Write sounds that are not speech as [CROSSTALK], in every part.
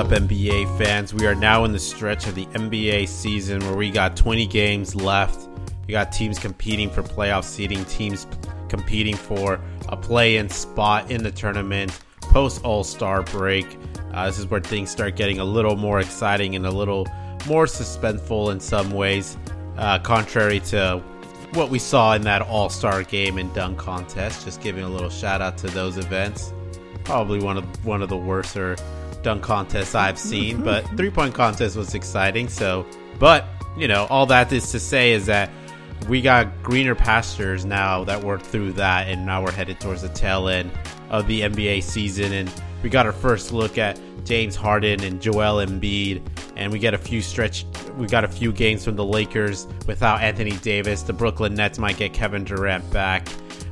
up, NBA fans? We are now in the stretch of the NBA season where we got 20 games left. We got teams competing for playoff seeding, teams competing for a play in spot in the tournament post All Star break. Uh, this is where things start getting a little more exciting and a little more suspenseful in some ways, uh, contrary to what we saw in that All Star game and dunk contest. Just giving a little shout out to those events. Probably one of one of the worser dunk contests I've seen, but three point contest was exciting. So, but you know, all that is to say is that we got greener pastures now that we're through that, and now we're headed towards the tail end of the NBA season, and we got our first look at James Harden and Joel Embiid, and we get a few stretch. We got a few games from the Lakers without Anthony Davis. The Brooklyn Nets might get Kevin Durant back.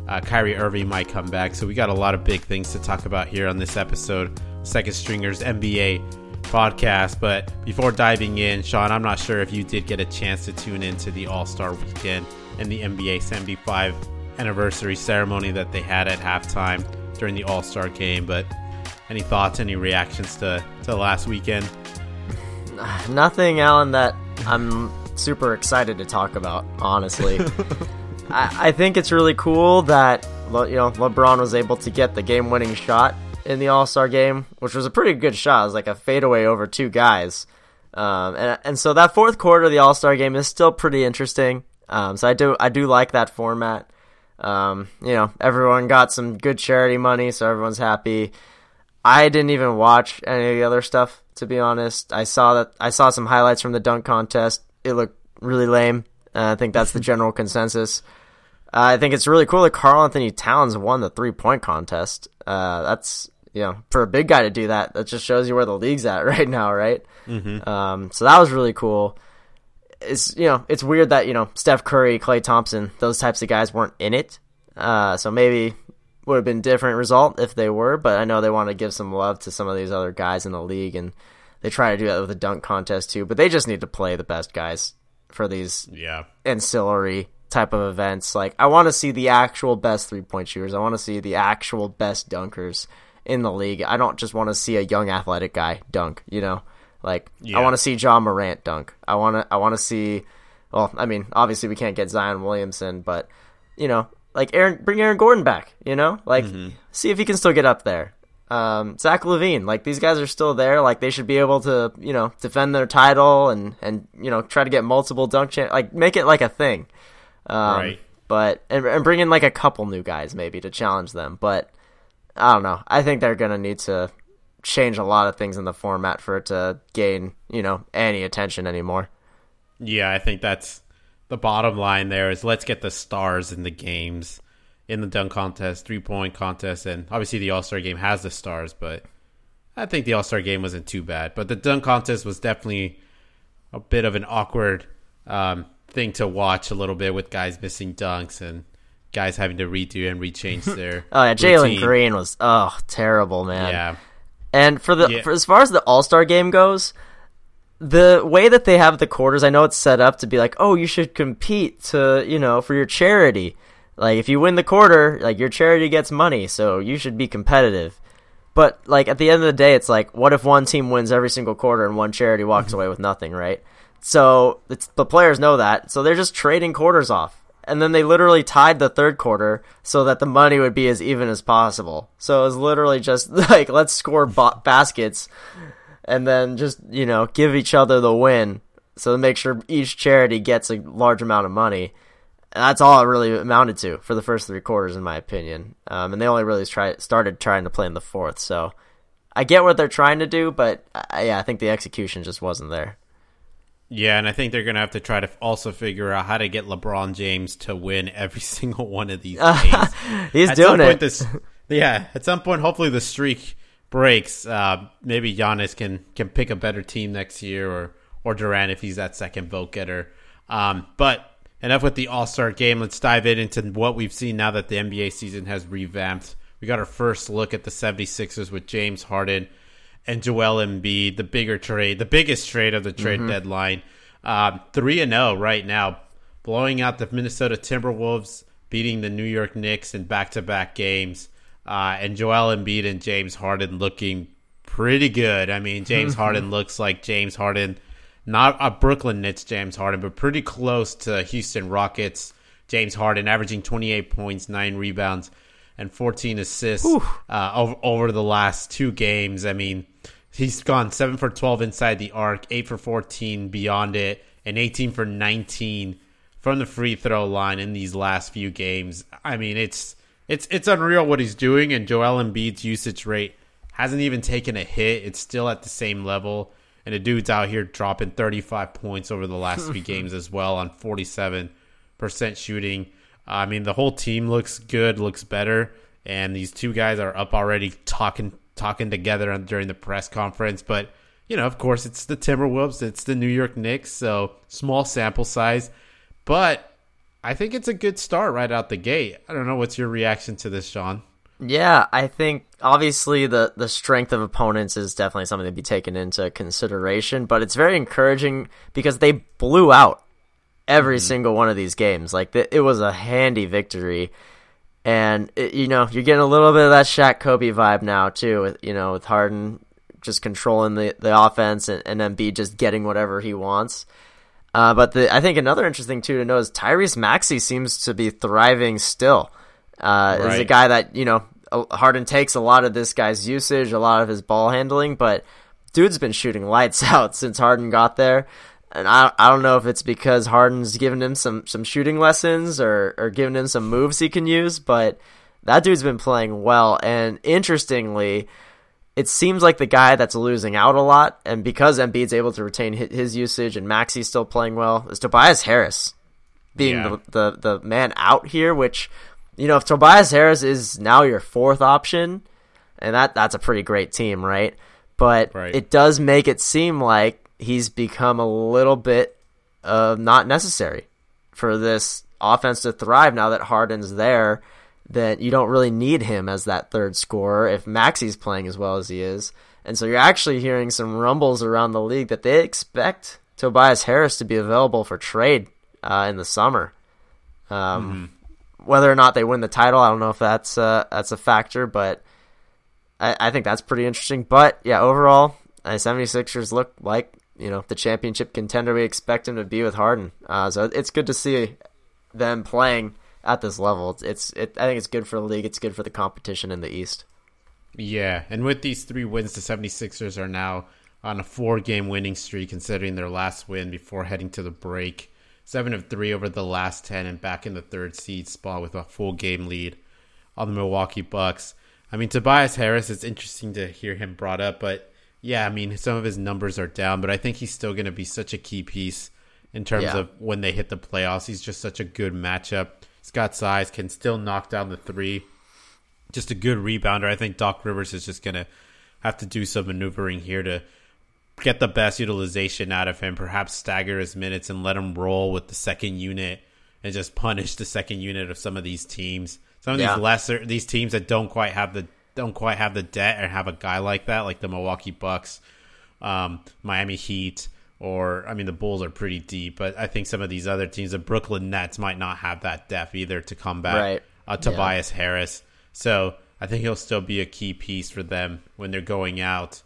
Uh, Kyrie Irving might come back. So we got a lot of big things to talk about here on this episode, Second Stringers NBA podcast. But before diving in, Sean, I'm not sure if you did get a chance to tune into the All Star weekend and the NBA 75 anniversary ceremony that they had at halftime during the All Star game. But any thoughts, any reactions to, to last weekend? [SIGHS] Nothing, Alan, that I'm super excited to talk about, honestly. [LAUGHS] I, I think it's really cool that you know LeBron was able to get the game-winning shot in the All Star game, which was a pretty good shot. It was like a fadeaway over two guys, um, and and so that fourth quarter of the All Star game is still pretty interesting. Um, so I do I do like that format. Um, you know, everyone got some good charity money, so everyone's happy. I didn't even watch any of the other stuff to be honest. I saw that I saw some highlights from the dunk contest. It looked really lame. Uh, I think that's the [LAUGHS] general consensus. Uh, I think it's really cool that Karl-Anthony Towns won the three point contest. Uh, that's you know for a big guy to do that. That just shows you where the league's at [LAUGHS] right now, right? Mm-hmm. Um, so that was really cool. It's you know it's weird that you know Steph Curry, Klay Thompson, those types of guys weren't in it. Uh, so maybe would have been different result if they were. But I know they want to give some love to some of these other guys in the league, and they try to do that with the dunk contest too. But they just need to play the best guys for these yeah ancillary type of events. Like I want to see the actual best three point shooters. I want to see the actual best dunkers in the league. I don't just want to see a young athletic guy dunk. You know, like yeah. I want to see Ja Morant dunk. I want to I want to see. Well, I mean, obviously we can't get Zion Williamson, but you know, like Aaron, bring Aaron Gordon back. You know, like mm-hmm. see if he can still get up there. Um, Zach LaVine, like these guys are still there. Like they should be able to, you know, defend their title and and you know try to get multiple dunk champ. Like make it like a thing. Um, right. But and, and bring in like a couple new guys maybe to challenge them. But I don't know. I think they're gonna need to change a lot of things in the format for it to gain you know any attention anymore. Yeah, I think that's the bottom line. There is let's get the stars in the games, in the dunk contest, three point contest, and obviously the All Star game has the stars, but I think the All Star game wasn't too bad. But the dunk contest was definitely a bit of an awkward um, thing to watch a little bit with guys missing dunks and guys having to redo and rechange [LAUGHS] their. oh yeah, Jalen Green was oh terrible, man. Yeah. And for the yeah. for as far as the All Star game goes, the way that they have the quarters, I know it's set up to be like, oh, you should compete to you know for your charity. Like if you win the quarter, like your charity gets money, so you should be competitive. But like at the end of the day, it's like, what if one team wins every single quarter and one charity walks [LAUGHS] away with nothing, right? So it's the players know that, so they're just trading quarters off. And then they literally tied the third quarter so that the money would be as even as possible. So it was literally just [LAUGHS] like, let's score ba- baskets and then just, you know, give each other the win. So to make sure each charity gets a large amount of money. And that's all it really amounted to for the first three quarters, in my opinion. Um, and they only really try, started trying to play in the fourth. So I get what they're trying to do, but uh, yeah, I think the execution just wasn't there. Yeah, and I think they're going to have to try to also figure out how to get LeBron James to win every [LAUGHS] single one of these [LAUGHS] games. He's at doing it. This, yeah, at some point, hopefully the streak breaks. Uh, maybe Giannis can can pick a better team next year, or or Durant if he's that second vote getter. Um, but enough with the All Star game. Let's dive in into what we've seen now that the NBA season has revamped. We got our first look at the 76ers with James Harden and Joel Embiid, the bigger trade, the biggest trade of the trade mm-hmm. deadline. Um, three and zero oh right now, blowing out the Minnesota Timberwolves, beating the New York Knicks in back to back games, uh, and Joel Embiid and James Harden looking pretty good. I mean, James [LAUGHS] Harden looks like James Harden, not a Brooklyn Nets James Harden, but pretty close to Houston Rockets James Harden, averaging 28 points, nine rebounds, and 14 assists uh, over, over the last two games. I mean, he's gone 7 for 12 inside the arc, 8 for 14 beyond it, and 18 for 19 from the free throw line in these last few games. I mean, it's it's it's unreal what he's doing, and Joel Embiid's usage rate hasn't even taken a hit. It's still at the same level, and the dude's out here dropping 35 points over the last few [LAUGHS] games as well on 47 percent shooting. I mean, the whole team looks good, looks better, and these two guys are up already talking talking together during the press conference. But you know, of course, it's the Timberwolves, it's the New York Knicks, so small sample size, but I think it's a good start right out the gate. I don't know what's your reaction to this, Sean. Yeah, I think obviously the the strength of opponents is definitely something to be taken into consideration, but it's very encouraging because they blew out every mm-hmm. single one of these games. Like it was a handy victory, and it, you know you're getting a little bit of that Shaq Kobe vibe now too. With you know with Harden just controlling the the offense and, and Embiid just getting whatever he wants. Uh, but the, I think another interesting too to know is Tyrese Maxey seems to be thriving still. Uh, right. Is a guy that you know Harden takes a lot of this guy's usage, a lot of his ball handling, but dude's been shooting lights [LAUGHS] out since Harden got there. And I I don't know if it's because Harden's given him some some shooting lessons or or giving him some moves he can use, but that dude's been playing well. And interestingly, it seems like the guy that's losing out a lot, and because Embiid's able to retain his usage and Maxey's still playing well, is Tobias Harris being yeah. the, the, the man out here. Which you know, if Tobias Harris is now your fourth option, and that that's a pretty great team, right? But right. it does make it seem like he's become a little bit uh, not necessary for this offense to thrive now that Harden's there that you don't really need him as that third scorer if Maxey's playing as well as he is. And so you're actually hearing some rumbles around the league that they expect Tobias Harris to be available for trade uh, in the summer. Um, mm-hmm. Whether or not they win the title, I don't know if that's uh, that's a factor, but I, I think that's pretty interesting. But yeah, overall, the 76ers look like you know the championship contender we expect him to be with Harden. Uh, so it's good to see them playing at this level. It's, it's it, I think it's good for the league. It's good for the competition in the East. Yeah, and with these three wins, the 76ers are now on a four-game winning streak, considering their last win before heading to the break. Seven of three over the last ten, and back in the third seed spot with a full game lead on the Milwaukee Bucks. I mean, Tobias Harris. It's interesting to hear him brought up, but yeah, I mean, some of his numbers are down, but I think he's still going to be such a key piece in terms yeah. of when they hit the playoffs. He's just such a good matchup. He's got size, can still knock down the three. Just a good rebounder. I think Doc Rivers is just going to have to do some maneuvering here to get the best utilization out of him, perhaps stagger his minutes and let him roll with the second unit and just punish the second unit of some of these teams. Some of yeah. these lesser these teams that don't quite have the don't quite have the debt and have a guy like that, like the Milwaukee Bucks, um, Miami Heat, or I mean the Bulls are pretty deep, but I think some of these other teams, the Brooklyn Nets, might not have that depth either to combat right. uh, Tobias yeah. Harris. So I think he'll still be a key piece for them when they're going out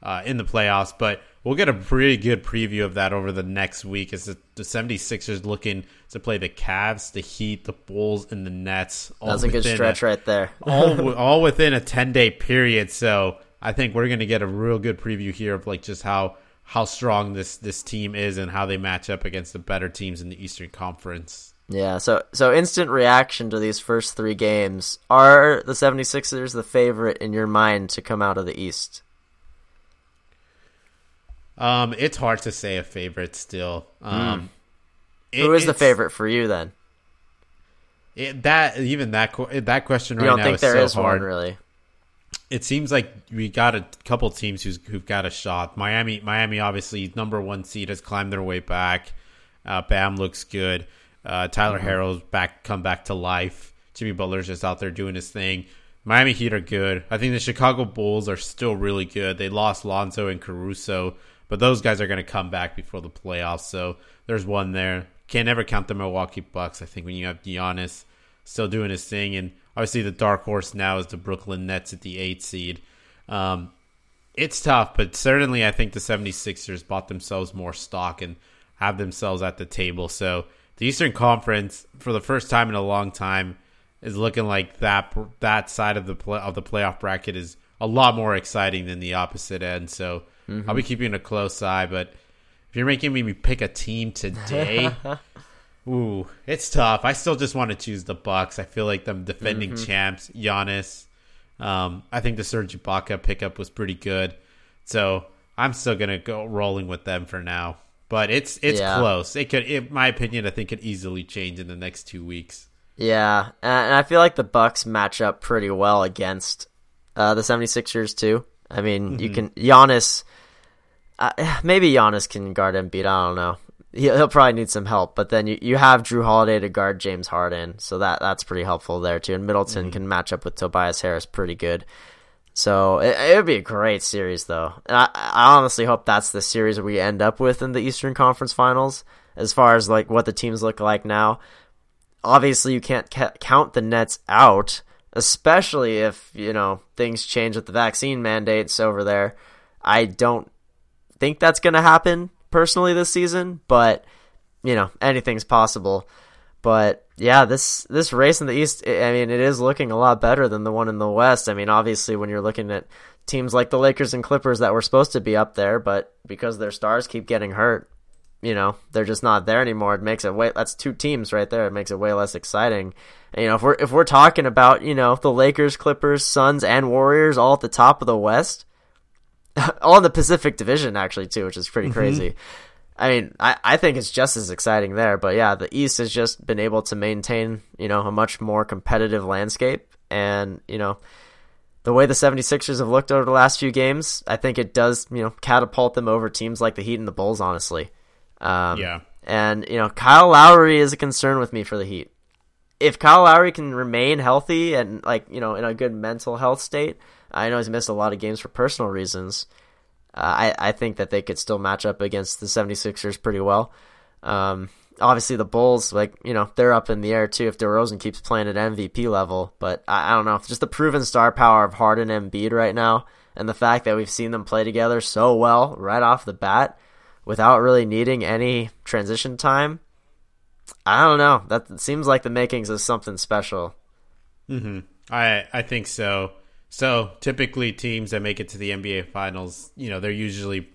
uh, in the playoffs. But we'll get a pretty good preview of that over the next week as the, the 76ers looking to play the Cavs, the Heat, the Bulls, and the Nets. That's a good stretch a, right there. [LAUGHS] all, [LAUGHS] all within a 10 day period. So I think we're going to get a real good preview here of like just how how strong this this team is and how they match up against the better teams in the Eastern Conference. Yeah, so so instant reaction to these first 3 games. Are the 76ers the favorite in your mind to come out of the East? Um it's hard to say a favorite still. Um mm. it, Who is the favorite for you then? It, that even that that question right you don't now think is there so is hard. One, really it seems like we got a couple teams who's who've got a shot. Miami, Miami, obviously number one seed has climbed their way back. Uh, Bam looks good. Uh, Tyler mm-hmm. Herro's back, come back to life. Jimmy Butler's just out there doing his thing. Miami Heat are good. I think the Chicago Bulls are still really good. They lost Lonzo and Caruso, but those guys are going to come back before the playoffs. So there's one there. Can't ever count the Milwaukee Bucks. I think when you have Giannis still doing his thing, and obviously the dark horse now is the Brooklyn Nets at the eight seed. Um, it's tough, but certainly I think the 76ers bought themselves more stock and have themselves at the table. So the Eastern Conference, for the first time in a long time, is looking like that that side of the play, of the playoff bracket is a lot more exciting than the opposite end. So mm-hmm. I'll be keeping a close eye. But if you're making me pick a team today, [LAUGHS] ooh, it's tough. I still just want to choose the Bucks. I feel like them defending mm-hmm. champs, Giannis. Um, I think the Serge Ibaka pickup was pretty good. So I'm still gonna go rolling with them for now. But it's it's yeah. close. It could, in my opinion, I think could easily change in the next two weeks. Yeah, and I feel like the Bucks match up pretty well against uh, the 76ers too. I mean, mm-hmm. you can Giannis. Uh, [SIGHS] maybe Giannis can guard Embiid. I don't know. He'll probably need some help, but then you, you have Jrue Holiday to guard James Harden, so that that's pretty helpful there too. And Middleton mm-hmm. can match up with Tobias Harris pretty good. So it, it would be a great series, though. And I, I honestly hope that's the series we end up with in the Eastern Conference Finals. As far as like what the teams look like now, obviously you can't ca- count the Nets out, especially if you know things change with the vaccine mandates over there. I don't think that's going to happen personally this season, but you know anything's possible. But yeah, this this race in the East, I mean, it is looking a lot better than the one in the West. I mean, obviously, when you're looking at teams like the Lakers and Clippers that were supposed to be up there, but because their stars keep getting hurt, you know, they're just not there anymore. It makes it way that's two teams right there. It makes it way less exciting. And, you know, if we're if we're talking about, you know, the Lakers, Clippers, Suns, and Warriors all at the top of the West, [LAUGHS] all in the Pacific Division actually too, which is pretty mm-hmm. crazy. I mean, I, I think it's just as exciting there, but yeah, the East has just been able to maintain, you know, a much more competitive landscape and, you know, the way the 76ers have looked over the last few games, I think it does, you know, catapult them over teams like the Heat and the Bulls, honestly. Um, yeah. And, you know, Kyle Lowry is a concern with me for the Heat. If Kyle Lowry can remain healthy and, like, you know, in a good mental health state, I know he's missed a lot of games for personal reasons. Uh, I, I think that they could still match up against the 76ers pretty well. Um, obviously, the Bulls, like, you know, they're up in the air too if DeRozan keeps playing at MVP level. But I, I don't know. Just the proven star power of Harden and Embiid right now, and the fact that we've seen them play together so well right off the bat without really needing any transition time. I don't know. That seems like the makings of something special. Mm-hmm. I I think so. So typically, teams that make it to the NBA Finals, you know, they're usually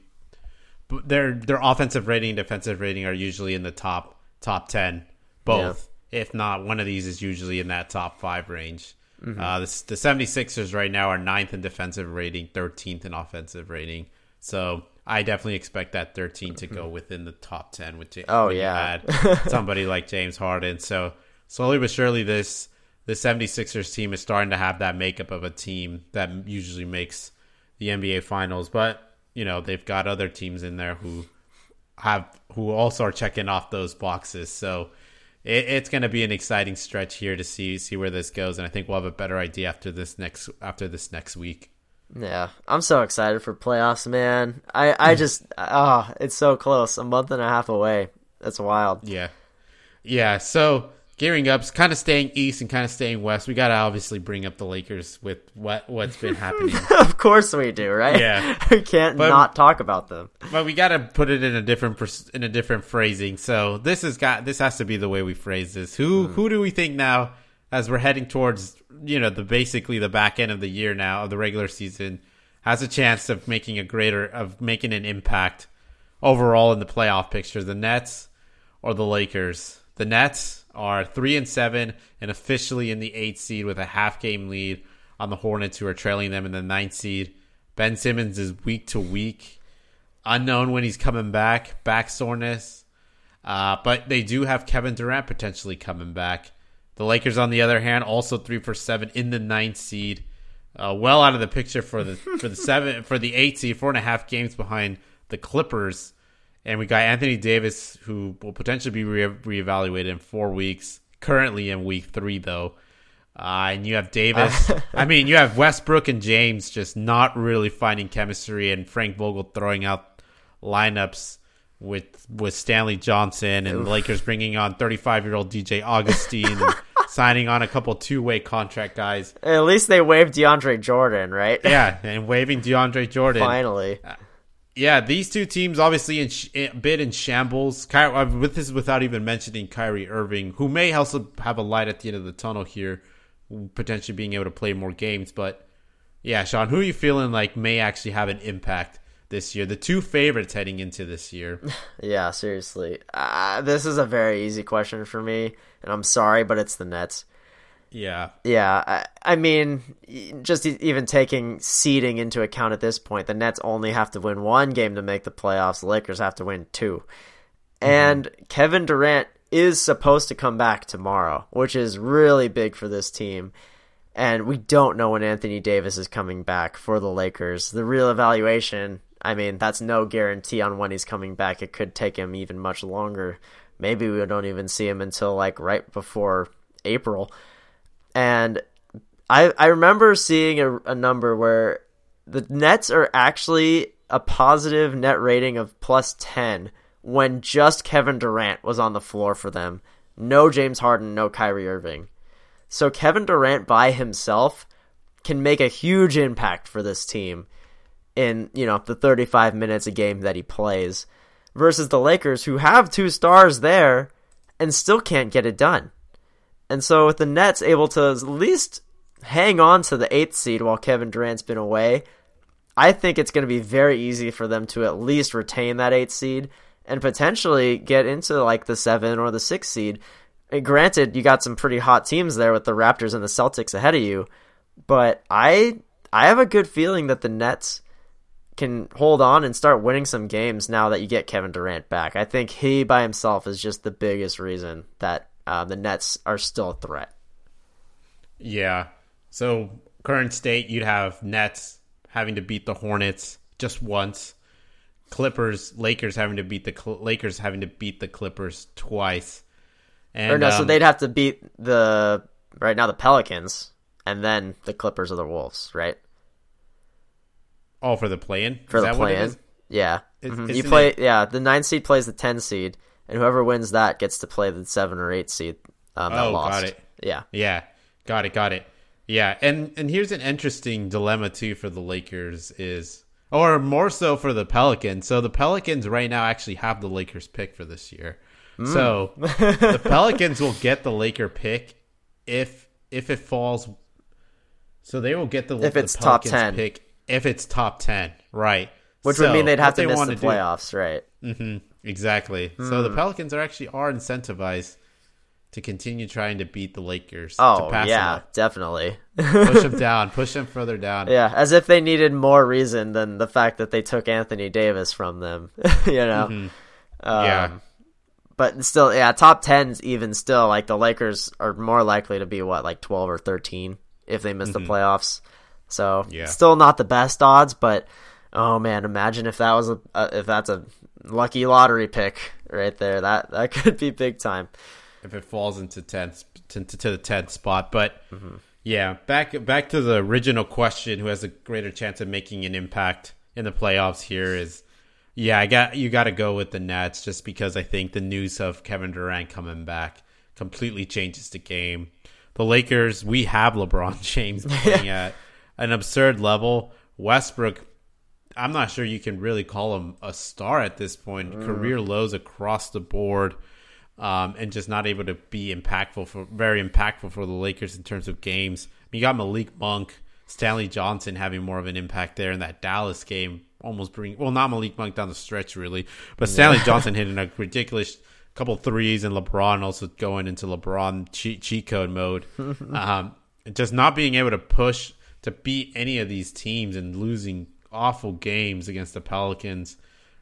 their their offensive rating, defensive rating are usually in the top top ten, both. Yeah. If not, one of these is usually in that top five range. Mm-hmm. Uh, the, the 76ers right now are ninth in defensive rating, 13th in offensive rating. So I definitely expect that 13 to go mm-hmm. within the top 10 with James. Oh yeah, somebody like James Harden. So slowly but surely, this the 76ers team is starting to have that makeup of a team that usually makes the NBA finals. But, you know, they've got other teams in there who have who also are checking off those boxes. So it, it's going to be an exciting stretch here to see see where this goes, and I think we'll have a better idea after this next after this next week. Yeah, I'm so excited for playoffs, man. I I [LAUGHS] just oh, it's so close, a month and a half away. That's wild. Yeah, yeah. So gearing up, kind of staying east and kind of staying west. We got to obviously bring up the Lakers with what what's been happening. [LAUGHS] of course we do, right? Yeah, [LAUGHS] we can't but, not talk about them. But we got to put it in a different in a different phrasing. So this has got this has to be the way we phrase this. Who mm. who do we think now as we're heading towards you know the basically the back end of the year now of the regular season has a chance of making a greater of making an impact overall in the playoff picture? The Nets or the Lakers? The Nets are three and seven and officially in the eighth seed with a half game lead on the Hornets, who are trailing them in the ninth seed. Ben Simmons is week to week, unknown when he's coming back, back soreness. Uh, but they do have Kevin Durant potentially coming back. The Lakers, on the other hand, also three for seven in the ninth seed, uh, well out of the picture for the for the seven for the eight seed, four and a half games behind the Clippers. And we got Anthony Davis, who will potentially be re- reevaluated in four weeks. Currently in week three, though. Uh, and you have Davis. [LAUGHS] I mean, you have Westbrook and James just not really finding chemistry, and Frank Vogel throwing out lineups with with Stanley Johnson and Oof. Lakers bringing on 35 year old DJ Augustin. and [LAUGHS] signing on a couple two way contract guys. At least they waived DeAndre Jordan, right? Yeah, and waiving DeAndre Jordan. Finally. Yeah, these two teams obviously in sh- a bit in shambles. Ky- uh, with this, without even mentioning Kyrie Irving, who may also have a light at the end of the tunnel here, potentially being able to play more games. But yeah, Sean, who are you feeling like may actually have an impact this year? The two favorites heading into this year. [LAUGHS] Yeah, seriously. Uh, this is a very easy question for me, and I'm sorry, but it's the Nets. Yeah, Yeah, I, I mean, just even taking seeding into account at this point, the Nets only have to win one game to make the playoffs. The Lakers have to win 2 mm-hmm. And Kevin Durant is supposed to come back tomorrow, which is really big for this team. And we don't know when Anthony Davis is coming back for the Lakers. The real evaluation, I mean, that's no guarantee on when he's coming back. It could take him even much longer. Maybe we don't even see him until like right before April and I I remember seeing a, a number where the Nets are actually a positive net rating of plus 10 when just Kevin Durant was on the floor for them. No James Harden, no Kyrie Irving. So Kevin Durant by himself can make a huge impact for this team in, you know, the 35 minutes a game that he plays versus the Lakers who have two stars there and still can't get it done. And so with the Nets able to at least hang on to the eighth seed while Kevin Durant's been away, I think it's going to be very easy for them to at least retain that eighth seed and potentially get into like the seven or the six seed. And granted, you got some pretty hot teams there with the Raptors and the Celtics ahead of you, but I I have a good feeling that the Nets can hold on and start winning some games now that you get Kevin Durant back. I think he by himself is just the biggest reason that uh, the Nets are still a threat. yeah. So current state, you'd have Nets having to beat the Hornets just once. Clippers, Lakers having to beat the Cl- Lakers having to beat the Clippers twice. And or no, so um, they'd have to beat the right now the Pelicans and then the Clippers or the Wolves, right? all for the play-in. For Is the play-in. is? Yeah, Is- Mhm. you play. it- Yeah, the nine seed plays the ten seed, and whoever wins that gets to play the seven or eight seed um, that Oh, lost. got it. Yeah, Yeah, got it, got it. Yeah, and and here's an interesting dilemma too for the Lakers is, or more so for the Pelicans. So the Pelicans right now actually have the Lakers pick for this year. Hmm. So the [LAUGHS] Pelicans will get the Laker pick if if it falls. So they will get the If the it's top 10. pick if it's top ten, right? which So would mean they'd have to miss the do- playoffs, right? hmm Exactly. So the Pelicans are actually are incentivized to continue trying to beat the Lakers. to Oh pass yeah, definitely. push them [LAUGHS] down, push them further down. Yeah, as if they needed more reason than the fact that they took Anthony Davis from them. [LAUGHS] you know. Um, yeah, But still, yeah, top tens even still like the Lakers are more likely to be what like twelve or thirteen if they miss the playoffs. So Mm-hmm. Yeah. still not the best odds, but oh man, imagine if that was a uh, if that's a lucky lottery pick right there. That that [LAUGHS] could be big time. if it falls into tenth to, to the tenth spot. But mm-hmm. yeah, back back to the original question: Who has a greater chance of making an impact in the playoffs? Here is, yeah, I got you. Got to go with the Nets just because I think the news of Kevin Durant coming back completely changes the game. The Lakers, we have LeBron [LAUGHS] James playing [LAUGHS] at an absurd level. Westbrook, I'm not sure you can really call him a star at this point. Career lows across the board, um, and just not able to be impactful for very impactful for the Lakers in terms of games. You got Malik Monk, Stanley Johnson having more of an impact there in that Dallas game. Almost bring well, not Malik Monk down the stretch really, but Stanley [LAUGHS] Johnson hitting a ridiculous couple threes, and LeBron also going into LeBron cheat, cheat code mode. [LAUGHS] um, just not being able to push to beat any of these teams and losing awful games against the Pelicans,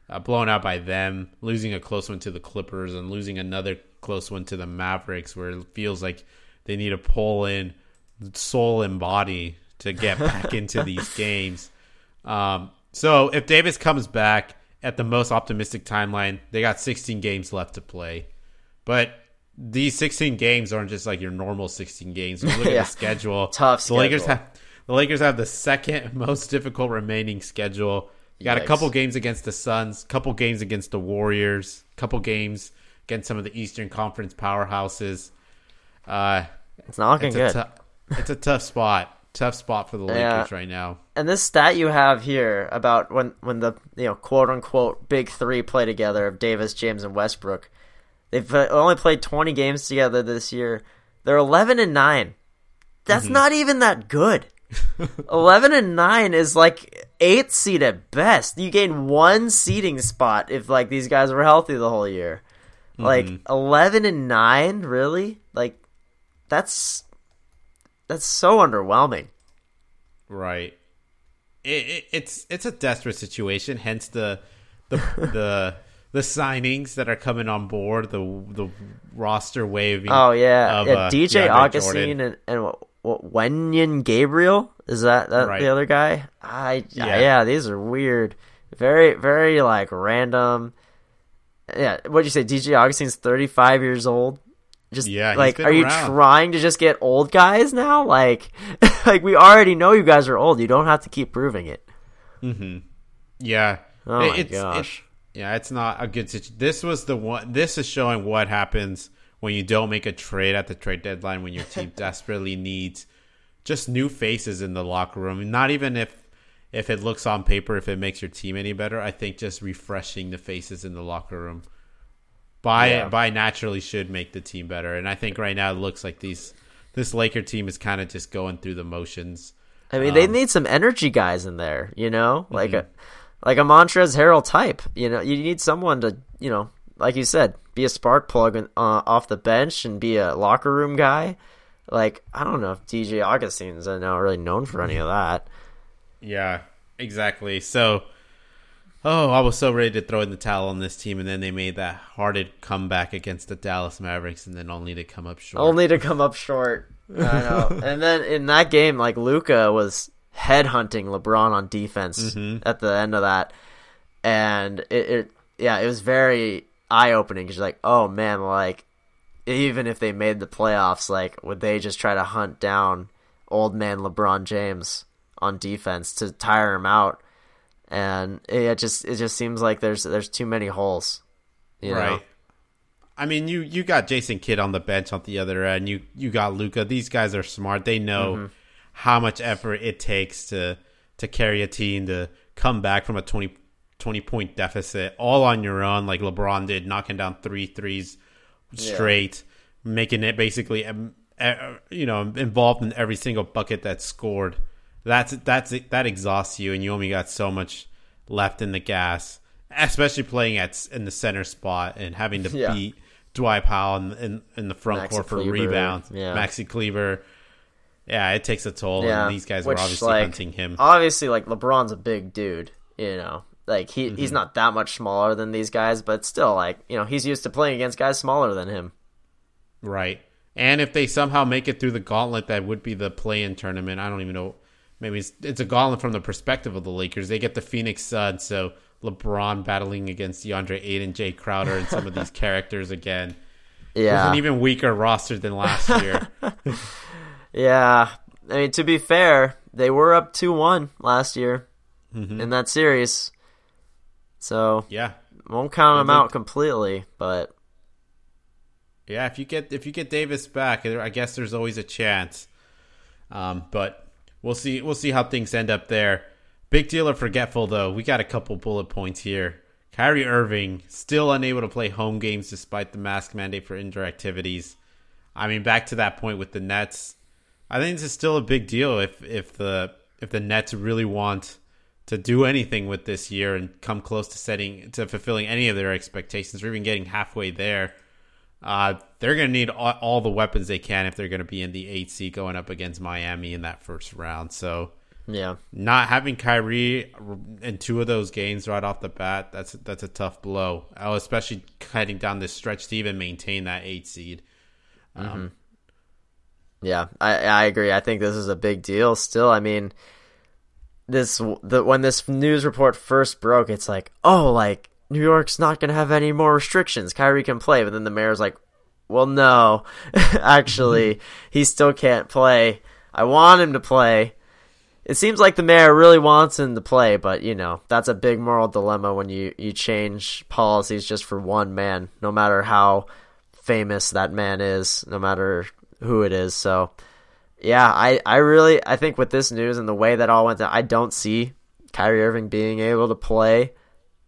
uh, blown out by them, losing a close one to the Clippers, and losing another close one to the Mavericks, where it feels like they need to pull in soul and body to get [LAUGHS] back into these games. Um, so if Davis comes back at the most optimistic timeline, they got 16 games left to play. But these 16 games aren't just like your normal 16 games. You look at the [LAUGHS] schedule. Tough The Lakers have the Lakers have the second [LAUGHS] most difficult remaining schedule. You got a couple games against the Suns, couple games against the Warriors, couple games against some of the Eastern Conference powerhouses. Uh, It's not looking it's good. A t- it's a tough spot. Tough spot for the Lakers Yeah. right now. And this stat you have here about when when the you know quote unquote big three play together of Davis, James, and Westbrook, they've only played twenty games together this year. They're eleven and nine. That's not even that good. Eleven and nine is like eighth seed at best. You gain one seeding spot if like these guys were healthy the whole year. Like eleven and nine, really? Like that's that's so underwhelming. Right. It, it, it's it's a desperate situation. Hence the the [LAUGHS] the the signings that are coming on board. The the roster waving. Oh yeah, of, yeah. uh, DJ Augustin Jordan. and and what, Wenyen Gabriel is that that Right. the other guy? I yeah. Yeah. these are weird, very very like random. Yeah, what'd you say? DJ Augustin's thirty five years old. Just Yeah, like, are you trying to just get old guys now? Like, [LAUGHS] like we already know you guys are old. You don't have to keep proving it. Mm-hmm. Yeah. Oh It- my it's, it- gosh. yeah, it's not a good situation. This was the one. This is showing what happens when you don't make a trade at the trade deadline when your team [LAUGHS] desperately needs just new faces in the locker room. Not even if if it looks on paper if it makes your team any better. I think just refreshing the faces in the locker room by Yeah. by naturally should make the team better. And I think right now it looks like these this Laker team is kind of just going through the motions. I mean, they Um, need some energy guys in there, you know, mm-hmm. like a like a Montrezl Harrell type. You know, you need someone to, you know, like you said, be a spark plug uh, off the bench and be a locker room guy. Like I don't know if DJ Augustin's uh, not really known for any of that. Yeah, exactly. So, oh, I was so ready to throw in the towel on this team, and then they made that hearted comeback against the Dallas Mavericks, and then only to come up short. Only to come up short. I know. [LAUGHS] and then in that game, like Luka was headhunting LeBron on defense at the end of that, and it, it yeah, it was very eye opening because you're like, oh man, like even if they made the playoffs, like would they just try to hunt down old man LeBron James on defense to tire him out? And it just it just seems like there's there's too many holes, you know? right. I mean, you you got Jason Kidd on the bench on the other end. You you got Luka. These guys are smart. They know Mm-hmm. how much effort it takes to to carry a team to come back from a 20, 20 point deficit all on your own, like LeBron did, knocking down three threes straight, making it basically you know involved in every single bucket that's scored. That's that's that exhausts you, and you only got so much left in the gas, especially playing at in the center spot and having to [LAUGHS] Yeah. beat Dwight Powell in, in, in the front Maxi court for Kleber, rebounds. yeah. Maxi Kleber. Yeah, it takes a toll, Yeah, and these guys were obviously like, hunting him. obviously like LeBron's a big dude, you know. Like he Mm-hmm. he's not that much smaller than these guys, but still like, you know, he's used to playing against guys smaller than him. Right. And if they somehow make it through the gauntlet that would be the play in tournament, I don't even know. Maybe it's, it's a gauntlet from the perspective of the Lakers. They get the Phoenix Suns, so LeBron battling against DeAndre Ayton, Jae Crowder, and some of these [LAUGHS] characters again. With Yeah. an even weaker roster than last [LAUGHS] year. yeah. I mean, to be fair, they were up 2-1 last year Mm-hmm. in that series. So, yeah. won't count them out completely, but Yeah, if you get if you get Davis back, I guess there's always a chance. Um, but we'll see we'll see how things end up there. Big deal or forgetful though. We got a couple bullet points here. Kyrie Irving still unable to play home games despite the mask mandate for indoor activities. I mean, back to that point with the Nets. I think this is still a big deal if if the if the Nets really want to do anything with this year and come close to setting to fulfilling any of their expectations or even getting halfway there. Uh, they're going to need all, all the weapons they can if they're going to be in the eight seed going up against Miami in that first round. So yeah. not having Kyrie in two of those games right off the bat, that's that's a tough blow. Oh, especially heading down this stretch to even maintain that eight seed. Yeah, I I agree. I think this is a big deal. Still, I mean, this the when this news report first broke, it's like, oh, like New York's not gonna have any more restrictions. Kyrie can play, but then the mayor's like, well, no, [LAUGHS] actually, mm-hmm. he still can't play. I want him to play. It seems like the mayor really wants him to play, but you know that's a big moral dilemma when you you change policies just for one man, no matter how famous that man is, no matter who it is. So yeah, I, I really I think with this news and the way that all went down, I don't see Kyrie Irving being able to play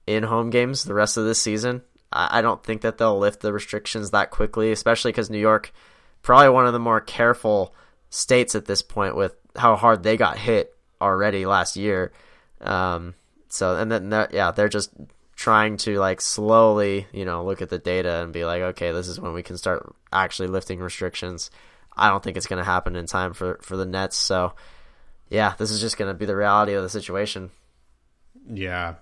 in home games the rest of this season. I, I don't think that they'll lift the restrictions that quickly, especially because New York, probably one of the more careful states at this point with how hard they got hit already last year. Um, so and then yeah, they're just trying to like slowly, you know, look at the data and be like, okay, this is when we can start actually lifting restrictions. I don't think it's going to happen in time for for the Nets. So, yeah, this is just going to be the reality of the situation. Yeah,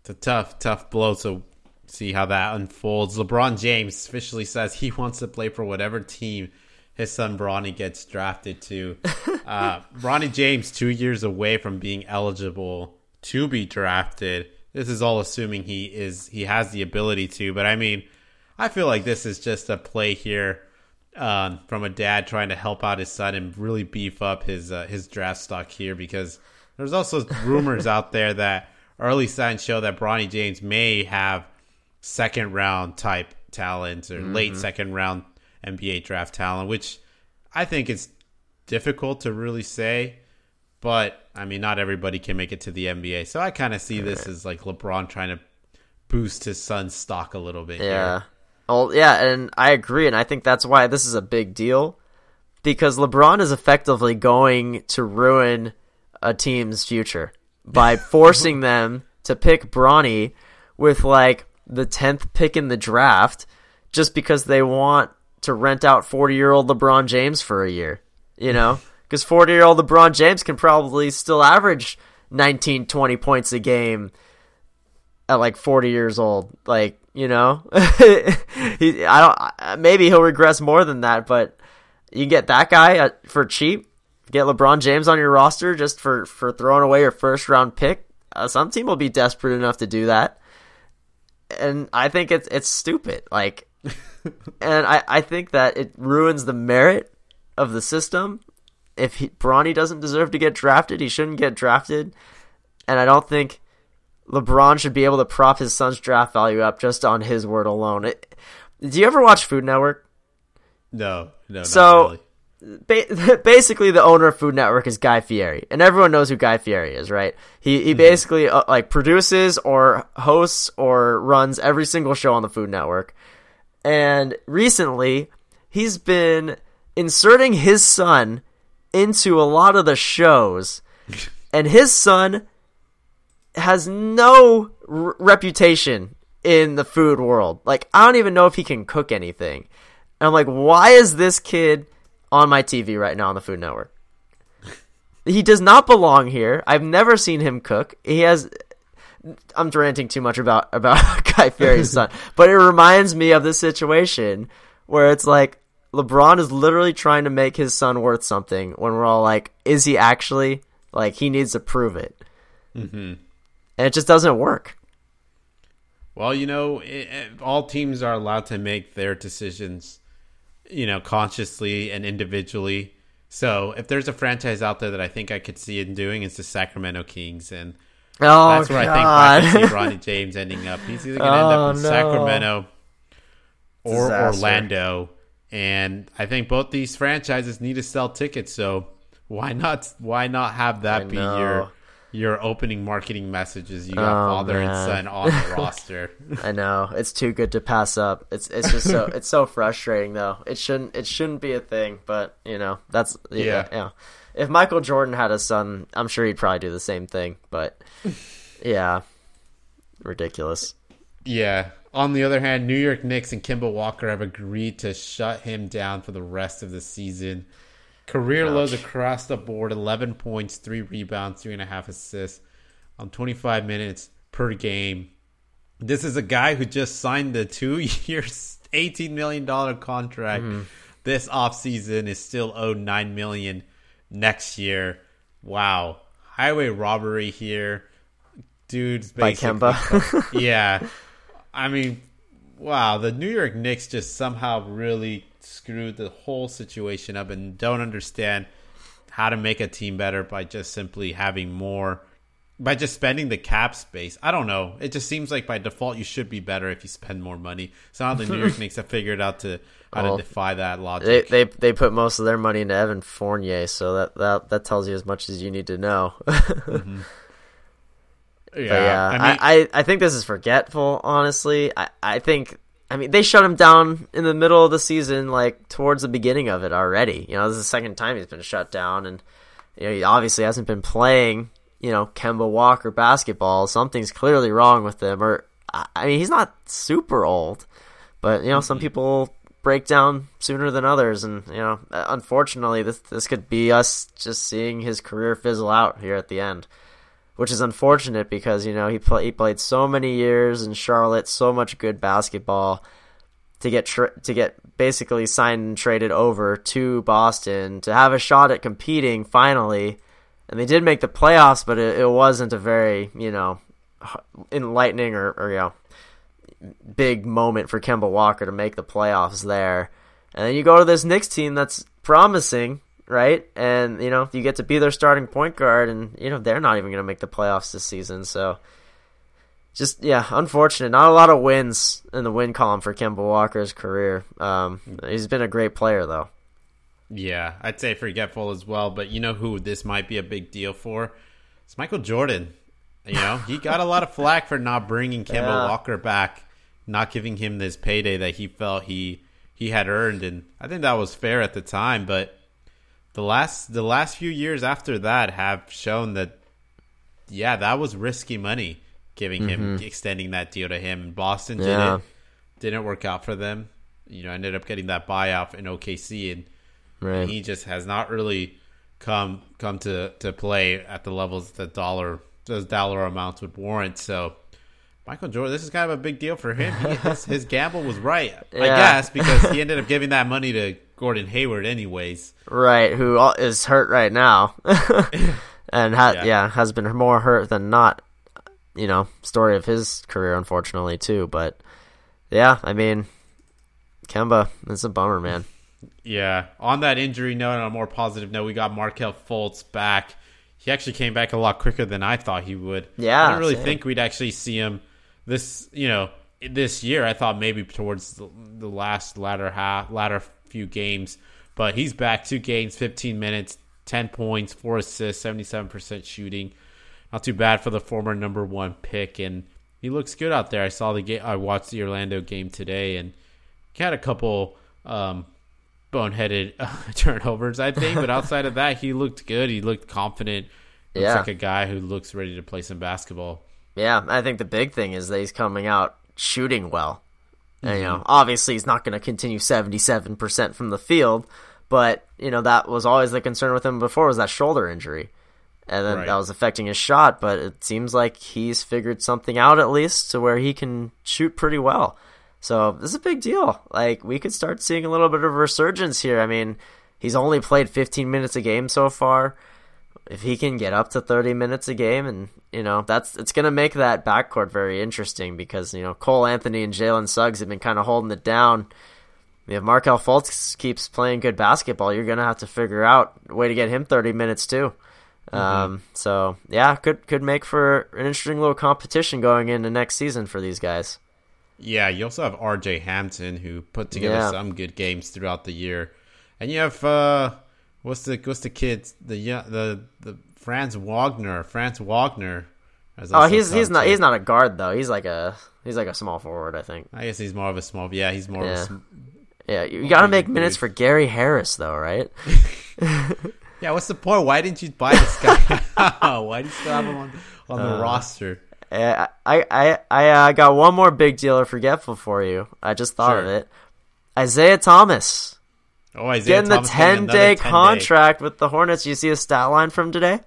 it's a tough, tough blow. So, see how that unfolds. LeBron James officially says he wants to play for whatever team his son Bronny gets drafted to. [LAUGHS] uh, Bronny James, two years away from being eligible to be drafted. This is all assuming he is he has the ability to. But I mean, I feel like this is just a play here um, from a dad trying to help out his son and really beef up his uh, his draft stock here because there's also rumors out there that early signs show that Bronny James may have second round type talent or mm-hmm. late second round NBA draft talent, which I think is difficult to really say. But I mean, not everybody can make it to the NBA, so I kind of see this as like LeBron trying to boost his son's stock a little bit. Yeah. Here. Oh yeah, and I agree, and I think that's why this is a big deal because LeBron is effectively going to ruin a team's future by [LAUGHS] forcing them to pick Bronny with like the tenth pick in the draft just because they want to rent out forty year old LeBron James for a year. You know, [LAUGHS] because forty year old LeBron James can probably still average 19, 20 points a game at like forty years old. Like you know, [LAUGHS] he, I don't. Maybe he'll regress more than that, but you get that guy for cheap. Get LeBron James on your roster just for for throwing away your first round pick. Uh, some team will be desperate enough to do that, and I think it's it's stupid. Like, [LAUGHS] and I I think that it ruins the merit of the system. If he, Bronny doesn't deserve to get drafted, he shouldn't get drafted, and I don't think LeBron should be able to prop his son's draft value up just on his word alone. It, do you ever watch Food Network? No, no. So really. ba- [LAUGHS] basically, the owner of Food Network is Guy Fieri, and everyone knows who Guy Fieri is, right? He he mm-hmm. basically uh, like produces or hosts or runs every single show on the Food Network. And recently, he's been inserting his son into a lot of the shows, [LAUGHS] and his son has no r- reputation in the food world. Like, I don't even know if he can cook anything. And I'm like, why is this kid on my TV right now on the Food Network? he does not belong here. I've never seen him cook. He has. I'm ranting too much about about [LAUGHS] Guy Fieri's son, [LAUGHS] but it reminds me of this situation where it's like LeBron is literally trying to make his son worth something when we're all like, is he actually? Like, he needs to prove it. Mm-hmm and it just doesn't work. Well, you know, it, it, all teams are allowed to make their decisions, you know, consciously and individually. So, if there's a franchise out there that I think I could see it doing, it's the Sacramento Kings, and oh, that's where God. I think I can see Ronnie [LAUGHS] James ending up. He's either going to oh, end up oh, in no. Sacramento or Disaster. Orlando, and I think both these franchises need to sell tickets. So, why not? Why not have that be your your opening marketing messages. You got oh, father man. and son on the [LAUGHS] roster. I know it's too good to pass up. It's it's just so it's so frustrating though. It shouldn't it shouldn't be a thing, but you know that's yeah yeah. yeah. If Michael Jordan had a son, I'm sure he'd probably do the same thing. But yeah, ridiculous. Yeah. On the other hand, New York Knicks and Kemba Walker have agreed to shut him down for the rest of the season. Career Ouch. lows across the board 11 points, 3 rebounds, 3.5 assists on 25 minutes per game. This is a guy who just signed the two years, [LAUGHS] $18 million contract mm-hmm. this offseason, is still owed 9 million next year. Wow. Highway robbery here. Dude's basically. By Kemba. [LAUGHS] yeah. [LAUGHS] I mean, wow. The New York Knicks just somehow really screwed the whole situation up and don't understand how to make a team better by just simply having more by just spending the cap space. I don't know. It just seems like by default you should be better if you spend more money. Somehow the New York [LAUGHS] Knicks have figured out to how Well, to defy that They, logic. they they they put most of their money into Evan Fournier, so that that, that tells you as much as you need to know. yeah, [LAUGHS] mm-hmm. But yeah, I mean, I, I, I think this is forgetful. Honestly, I, I think I mean they shut him down in the middle of the season, like towards the beginning of it already. You know, this is the second time he's been shut down, and you know he obviously hasn't been playing. You know, Kemba Walker basketball. Something's clearly wrong with him. Or I I mean, he's not super old, but you know, some mm-hmm. people break down sooner than others, and you know, uh, unfortunately, this this could be us just seeing his career fizzle out here at the end which is unfortunate because you know he play, he played so many years in Charlotte, so much good basketball to get tr- to get basically signed and traded over to Boston to have a shot at competing finally, and they did make the playoffs, but it, it wasn't a very you know enlightening or, or you know big moment for Kemba Walker to make the playoffs there. And then you go to this Knicks team that's promising, right? And you know, you get to be their starting point guard and you know, they're not even going to make the playoffs this season. So just yeah, unfortunate. Not a lot of wins in the win column for Kemba Walker's career. Um, he's been a great player though. yeah, I'd say forgetful as well. But you know who this might be a big deal for? It's Michael Jordan. You know, he got a lot of flack for not bringing Kemba Yeah. Walker back, not giving him this payday that he felt he he had earned, and I think that was fair at the time. But the last the last few years after that have shown that yeah, that was risky money giving him mm-hmm. extending that deal to him. Boston Yeah. it. Didn't work out for them. You know, ended up getting that buyout in OKC and Right. he just has not really come come to, to play at the levels that dollar those dollar amounts would warrant. So Michael Jordan, this is kind of a big deal for him. He, his, his gamble was right, I [LAUGHS] Yeah. guess, because he ended up giving that money to Gordon Hayward anyways. Right, who is hurt right now, [LAUGHS] and ha- Yeah. yeah. has been more hurt than not. You know, story of his career, unfortunately too. But yeah, I mean, Kemba, it's a bummer, man. Yeah. On that injury note, on a more positive note, we got Markelle Fultz back. He actually came back a lot quicker than I thought he would. Yeah, I didn't really same. think we'd actually see him this, you know, this year. I thought maybe towards the, the last latter half, latter few games, but he's back two games, 15 minutes, 10 points, four assists, 77% shooting. Not too bad for the former number one pick, and he looks good out there. I saw the game. I watched the Orlando game today, and he had a couple um, boneheaded uh, [LAUGHS] turnovers, I think. But outside of that, he looked good. He looked confident. Looks Yeah. like a guy who looks ready to play some basketball. Yeah, I think the big thing is that he's coming out shooting well. And, you know, obviously he's not going to continue seventy-seven percent from the field, but you know that was always the concern with him before was that shoulder injury, and then Right. that was affecting his shot. But it seems like he's figured something out at least to where he can shoot pretty well. So this is a big deal. Like we could start seeing a little bit of resurgence here. I mean, he's only played fifteen minutes a game so far if he can get up to 30 minutes a game and you know that's it's going to make that backcourt very interesting because you know Cole Anthony and Jalen Suggs have been kind of holding it down. If Markelle Fultz keeps playing good basketball, you're going to have to figure out a way to get him 30 minutes too. Um, so yeah, could could make for an interesting little competition going into next season for these guys. Yeah, you also have R.J. Hampton who put together Yeah. some good games throughout the year, and you have uh, what's the what's the kid the the the Franz Wagner Franz Wagner. as Oh, he's he's not too. he's not a guard though. He's like a he's like a small forward, I think. I guess he's more of a small. Yeah, he's more. Of a Yeah. sm- Yeah, you, you got to make minutes for Gary Harris though, right? [LAUGHS] yeah, what's the point? Why didn't you buy this guy? [LAUGHS] [LAUGHS] Why do you still have him on, on Uh, the roster? Uh, I I I uh, got one more big deal or forgetful for you. I just thought of it. Isaiah Thomas Oh, Isaiah getting the Thomas getting ten day 10 contract with the Hornets. You see a stat line from today.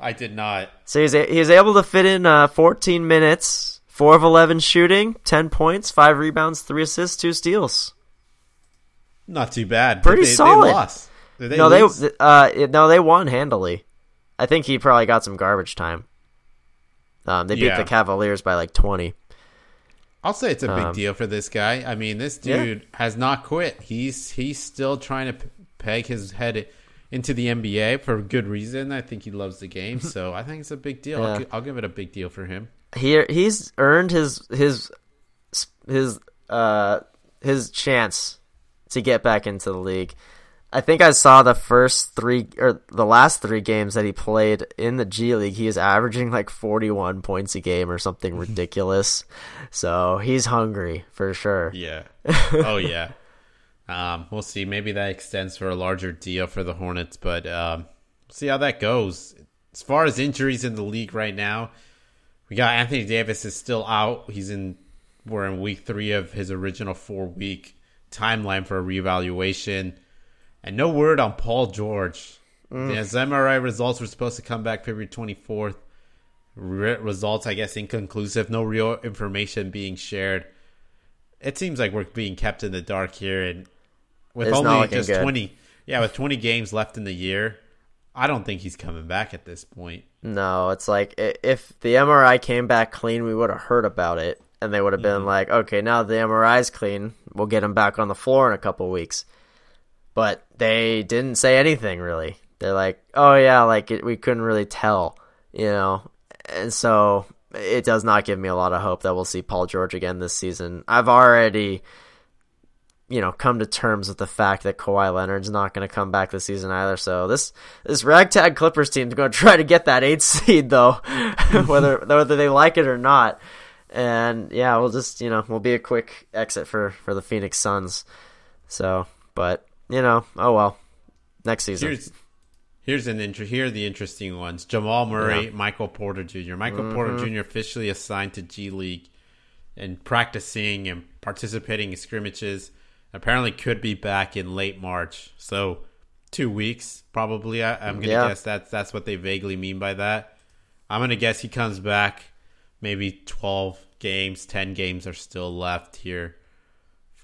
I did not. So he's a, he was able to fit in uh, 14 minutes, four of 11 shooting, 10 points, five rebounds, three assists, two steals. Not too bad. Pretty they, solid. They lost. They no, lose? they uh no they won handily. I think he probably got some garbage time. Um, they beat Yeah. the Cavaliers by like 20. I'll say it's a big Um, deal for this guy. I mean, this Yeah. dude has not quit. He's he's still trying to p- peg his head into the NBA for good reason. I think he loves the game, [LAUGHS] so I think it's a big deal. I'll, I'll give it a big deal for him. he he's earned his his his uh his chance to get back into the league. I think I saw the first three or the last three games that he played in the G League. He is averaging like 41 points a game or something ridiculous. So he's hungry for sure. Yeah. [LAUGHS] oh yeah. Um, we'll see. Maybe that extends for a larger deal for the Hornets, but um, we'll see how that goes. As far as injuries in the league right now, we got Anthony Davis is still out. He's in. We're in week three of his original four week timeline for a reevaluation, and no word on Paul George. Mm. His MRI results were supposed to come back February twenty fourth. Re- results, I guess, inconclusive. No real information being shared. It seems like we're being kept in the dark here, and with It's only just good. twenty, yeah, with twenty games left in the year, I don't think he's coming back at this point. No, it's like if the MRI came back clean, we would have heard about it, and they would have been mm. like, "Okay, now the MRI's clean, we'll get him back on the floor in a couple weeks." But they didn't say anything really. They're like, "Oh yeah, like it, we couldn't really tell," you know, and so it does not give me a lot of hope that we'll see Paul George again this season. I've already you know, come to terms with the fact that Kawhi Leonard's not going to come back this season either. So this this ragtag Clippers team's going [LAUGHS] to try to get that eighth seed though, [LAUGHS] whether [LAUGHS] whether they like it or not. And yeah, we'll just you know we'll be a quick exit for for the Phoenix Suns. So, but you know, oh well, next season. Here's here's an inter- here are the interesting ones: Jamal Murray, Yeah. Michael Porter Jr. Michael mm-hmm. Porter Jr. officially assigned to G League and practicing and participating in scrimmages. Apparently, could be back in late March, so two weeks probably. I, I'm gonna Yeah. guess that's that's what they vaguely mean by that. I'm gonna guess he comes back. Maybe 12 games, 10 games are still left here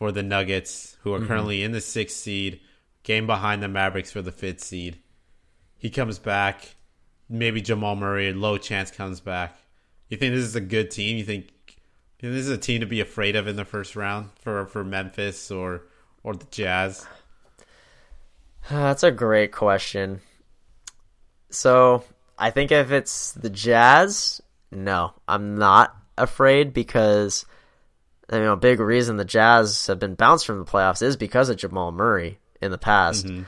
for the Nuggets, who are mm-hmm. currently in the sixth seed, game behind the Mavericks for the fifth seed. He comes back. Maybe Jamal Murray, low chance comes back. You think this is a good team? You think, you think this is a team to be afraid of in the first round for, for Memphis or or the Jazz? [SIGHS] That's a great question. So I think if it's the Jazz, no, I'm not afraid because you know a big reason the Jazz have been bounced from the playoffs is because of Jamal Murray in the past. Mm-hmm.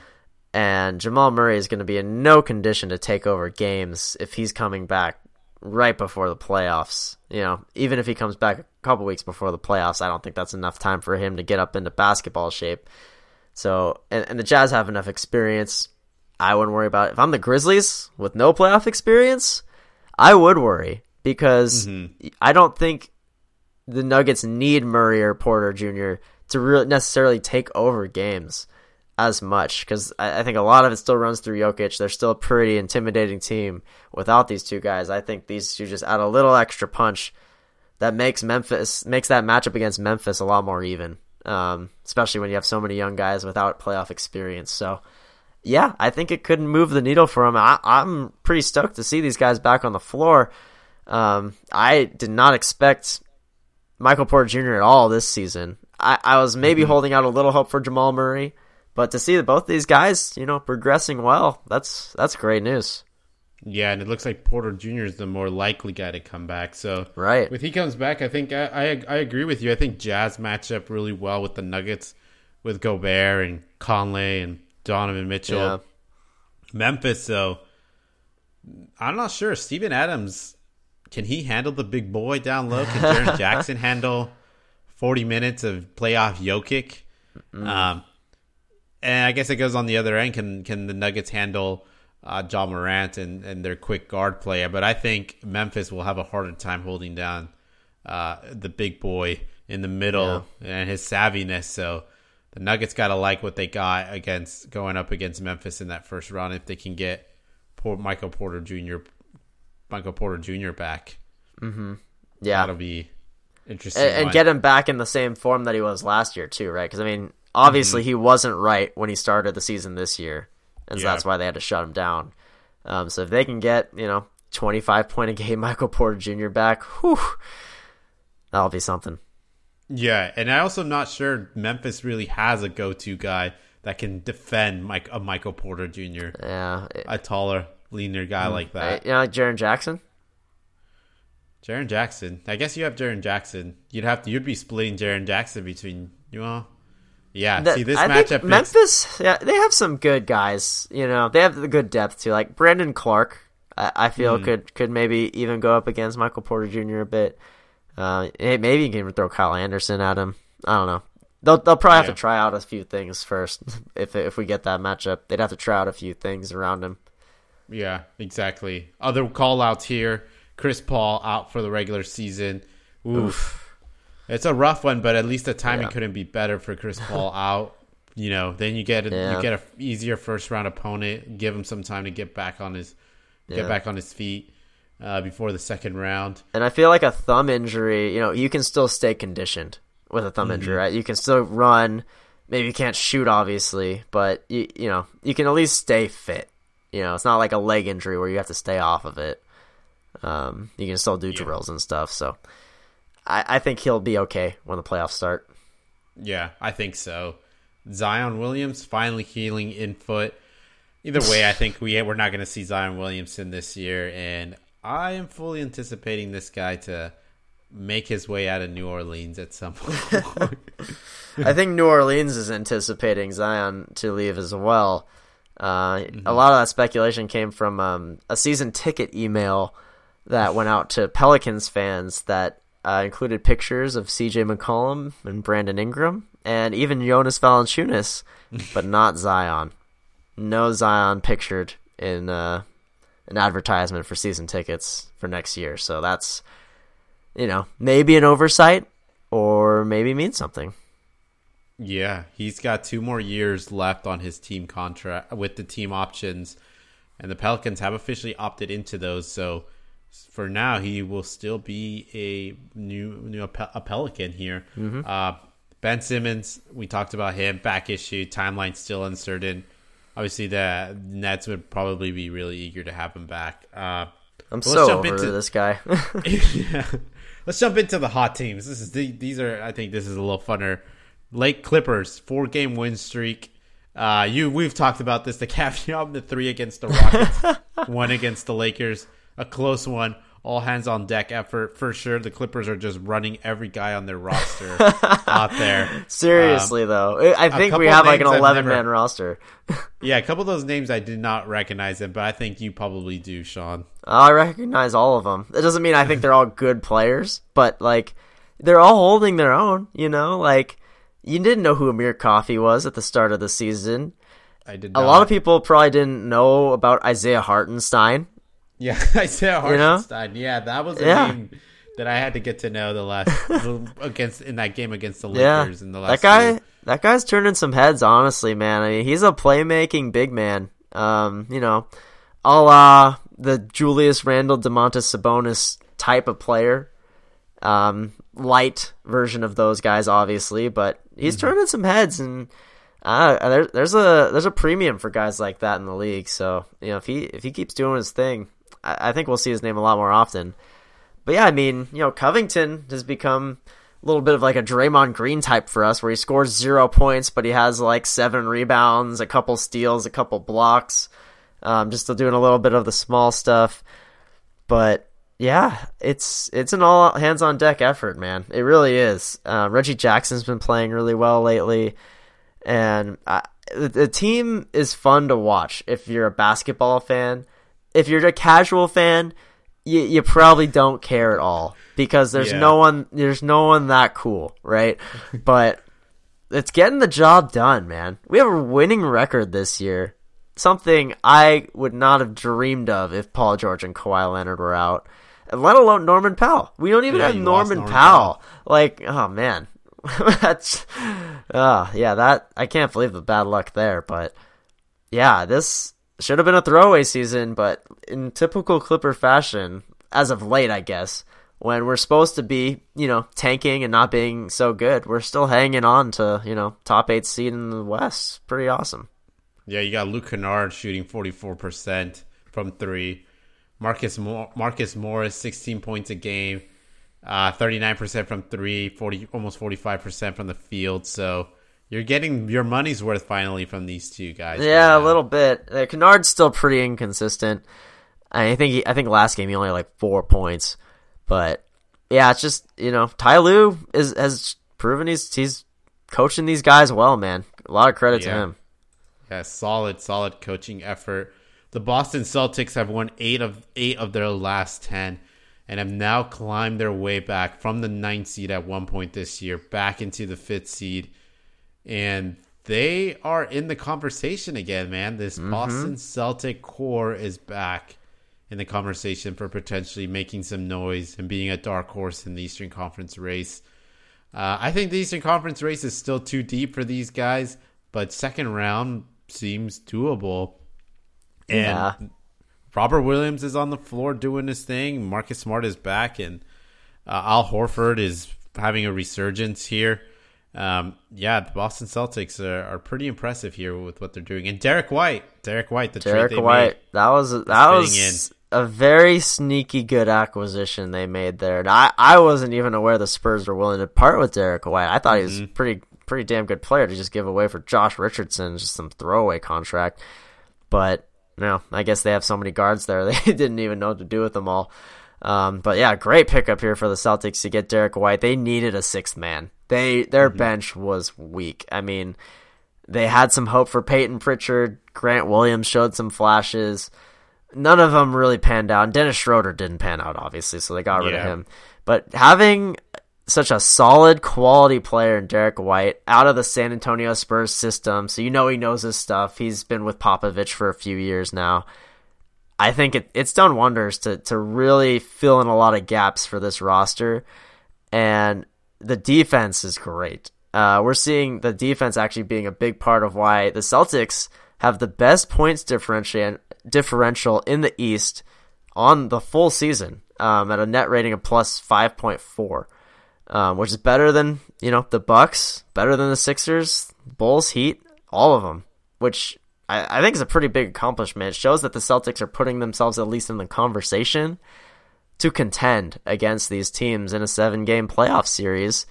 And Jamal Murray is going to be in no condition to take over games if he's coming back right before the playoffs. You know, even if he comes back a couple weeks before the playoffs, I don't think that's enough time for him to get up into basketball shape. So, and, and the Jazz have enough experience. I wouldn't worry about it. If I'm the Grizzlies with no playoff experience, I would worry because mm-hmm. I don't think the Nuggets need Murray or Porter Jr. to really necessarily take over games as much because I, I think a lot of it still runs through Jokic. They're still a pretty intimidating team without these two guys. I think these two just add a little extra punch that makes Memphis makes that matchup against Memphis a lot more even. Um, especially when you have so many young guys without playoff experience. So, yeah, I think it could move the needle for him. I, I'm pretty stoked to see these guys back on the floor. Um, I did not expect Michael Porter Jr. at all this season. I, I was maybe mm-hmm. holding out a little hope for Jamal Murray, but to see both these guys, you know, progressing well, that's that's great news. Yeah, and it looks like Porter Jr. is the more likely guy to come back. So Right. When he comes back, I think I, I I agree with you. I think Jazz match up really well with the Nuggets, with Gobert and Conley and Donovan Mitchell. Yeah. Memphis, though, I'm not sure. Steven Adams, can he handle the big boy down low? Can Jaren [LAUGHS] Jackson handle 40 minutes of playoff Jokic? Um, and I guess it goes on the other end. Can can the Nuggets handle uh, Ja Morant and, and their quick guard play? But I think Memphis will have a harder time holding down uh, the big boy in the middle and his savviness. So the Nuggets got to like what they got against going up against Memphis in that first round if they can get Port, Michael Porter Jr. Michael Porter Jr. back. Yeah. That'll be interesting. and, and get him back in the same form that he was last year too, right? Because I mean, obviously he wasn't right when he started the season this year, and so Yeah. that's why they had to shut him down. Um, so if they can get you know twenty five point a game [LAUGHS] Michael Porter Jr. back, whew, that'll be something. Yeah, and I also am not sure Memphis really has a go-to guy. that can defend Mike a Michael Porter Jr. Yeah, a taller, leaner guy like that. You know, like Jaren Jackson. Jaren Jackson. I guess you have Jaren Jackson. You'd have to. You'd be splitting Jaren Jackson between you know. Yeah. That- see this I matchup. think makes- Memphis, yeah, they have some good guys. You know, they have the good depth too. Like Brandon Clarke, I, I feel Mm-hmm. could could maybe even go up against Michael Porter Jr. a bit. Uh, maybe you can even throw Kyle Anderson at him. I don't know. They'll they'll probably have Yeah. to try out a few things first. [LAUGHS] If if we get that matchup, they'd have to try out a few things around him. Yeah, exactly. Other call outs here. Chris Paul out for the regular season. Oof. It's a rough one, but at least the timing Yeah. couldn't be better for Chris Paul [LAUGHS] out. You know, then you get a, Yeah. you get a easier first round opponent. Give him some time to get back on his Yeah. get back on his feet uh, before the second round. And I feel like a thumb injury, you know, you can still stay conditioned with a thumb injury, right? You can still run. Maybe you can't shoot, obviously, but you you know you can at least stay fit. You know, it's not like a leg injury where you have to stay off of it. Um, you can still do drills and stuff. So, I, I think he'll be okay when the playoffs start. Yeah, I think so. Zion Williams finally healing in foot. Either way, I think we we're not going to see Zion Williamson this year, and I am fully anticipating this guy to make his way out of New Orleans at some point. [LAUGHS] I think New Orleans is anticipating Zion to leave as well. Uh, A lot of that speculation came from um, a season ticket email that went out to Pelicans fans that uh, included pictures of CJ McCollum and Brandon Ingram and even Jonas Valanciunas, [LAUGHS] but not Zion. No Zion pictured in uh, an advertisement for season tickets for next year. So that's, you know, maybe an oversight or maybe means something. Yeah, he's got two more years left on his team contract with the team options, and the Pelicans have officially opted into those. So for now, he will still be a new, new a, Pe- a Pelican here. Uh, ben Simmons, we talked about him back issue timeline still uncertain. Obviously, the Nets would probably be really eager to have him back. Uh, I'm let's so jump over into- this guy. [LAUGHS] yeah. Let's jump into the hot teams. This is the, these are I think this is a little funner. Lake Clippers four game win streak. Uh, you we've talked about this. The Cavs [LAUGHS] the three against the Rockets, [LAUGHS] one against the Lakers, a close one. All hands on deck effort for sure. The Clippers are just running every guy on their roster out there. [LAUGHS] Seriously, though, I think we have like an 11 man roster. Yeah, a couple of those names I did not recognize them, but I think you probably do, Sean. I recognize all of them. It doesn't mean I think they're all good players, but like they're all holding their own. You know, like you didn't know who Amir Coffey was at the start of the season. I did. A lot of people probably didn't know about Isaiah Hartenstein. Yeah, [LAUGHS] Isaiah You know? Hartenstein. Yeah, that was a Yeah. name that I had to get to know the last against in that game against the Yeah, Lakers in the last. that guy. two. That guy's turning some heads. Honestly, man. I mean, he's a playmaking big man. Um, you know, a la the Julius Randle, Domantas Sabonis type of player. Um, light version of those guys, obviously, but he's turning some heads, and uh, there, there's a there's a premium for guys like that in the league. So you know, if he if he keeps doing his thing, I, I think we'll see his name a lot more often. But yeah, I mean, you know, Covington has become a little bit of like a Draymond Green type for us, where he scores zero points, but he has like seven rebounds, a couple steals, a couple blocks, um, just doing a little bit of the small stuff. But yeah, it's it's an all hands on deck effort, man. It really is. Uh, Reggie Jackson's been playing really well lately, and I, the, the team is fun to watch if you're a basketball fan. If you're a casual fan, you you probably don't care at all because there's Yeah. no one there's no one that cool, right? [LAUGHS] but it's getting the job done, man. We have a winning record this year. Something I would not have dreamed of if Paul George and Kawhi Leonard were out. Let alone Norman Powell. We don't even Yeah, have Norman, Norman Powell. Like, oh man. [LAUGHS] That's oh yeah, that I can't believe the bad luck there, but yeah, this should have been a throwaway season, but in typical Clipper fashion, as of late, I guess, when we're supposed to be, you know, tanking and not being so good, we're still hanging on to, you know, top eight seed in the West. Pretty awesome. Yeah, you got Luke Kennard shooting forty four percent from three. Marcus Mo- Marcus Morris sixteen points a game, thirty nine percent from three, 40 almost forty five percent from the field. So you're getting your money's worth finally from these two guys. Yeah, a little bit. Uh, Kennard's still pretty inconsistent. I think he, I think last game he only had like four points, but yeah, it's just you know Ty Lue is has proven he's he's coaching these guys well, man. A lot of credit Yeah. to him. Yeah, solid, solid coaching effort. The Boston Celtics have won eight of eight of their last ten, and have now climbed their way back from the ninth seed at one point this year back into the fifth seed, and they are in the conversation again. Man, this Boston Celtic core is back in the conversation for potentially making some noise and being a dark horse in the Eastern Conference race. Uh, I think the Eastern Conference race is still too deep for these guys, but second round seems doable. And Yeah. Robert Williams is on the floor doing his thing. Marcus Smart is back, and uh, Al Horford is having a resurgence here. Um, yeah, the Boston Celtics are, are pretty impressive here with what they're doing. And Derrick White, Derrick White, the Derrick trade they White, made. that was that was a very sneaky good acquisition they made there. And I I wasn't even aware the Spurs were willing to part with Derrick White. I thought he was Mm-hmm. pretty pretty damn good player to just give away for Josh Richardson, just some throwaway contract. But no, I guess they have so many guards there [LAUGHS] they didn't even know what to do with them all. Um, but yeah, great pickup here for the Celtics to get Derrick White. They needed a sixth man. They their bench was weak. I mean, they had some hope for Payton Pritchard. Grant Williams showed some flashes. None of them really panned out. And Dennis Schroeder didn't pan out, obviously, so they got rid of him. But having such a solid quality player in Derrick White out of the San Antonio Spurs system, so you know he knows his stuff. He's been with Popovich for a few years now. I think it, it's done wonders to to really fill in a lot of gaps for this roster, and the defense is great. Uh, we're seeing the defense actually being a big part of why the Celtics have the best points differential in the East on the full season um, at a net rating of plus five point four, um, which is better than you know the Bucks, better than the Sixers, Bulls, Heat, all of them. Which I, I think is a pretty big accomplishment. It shows that the Celtics are putting themselves at least in the conversation to contend against these teams in a seven game playoff series.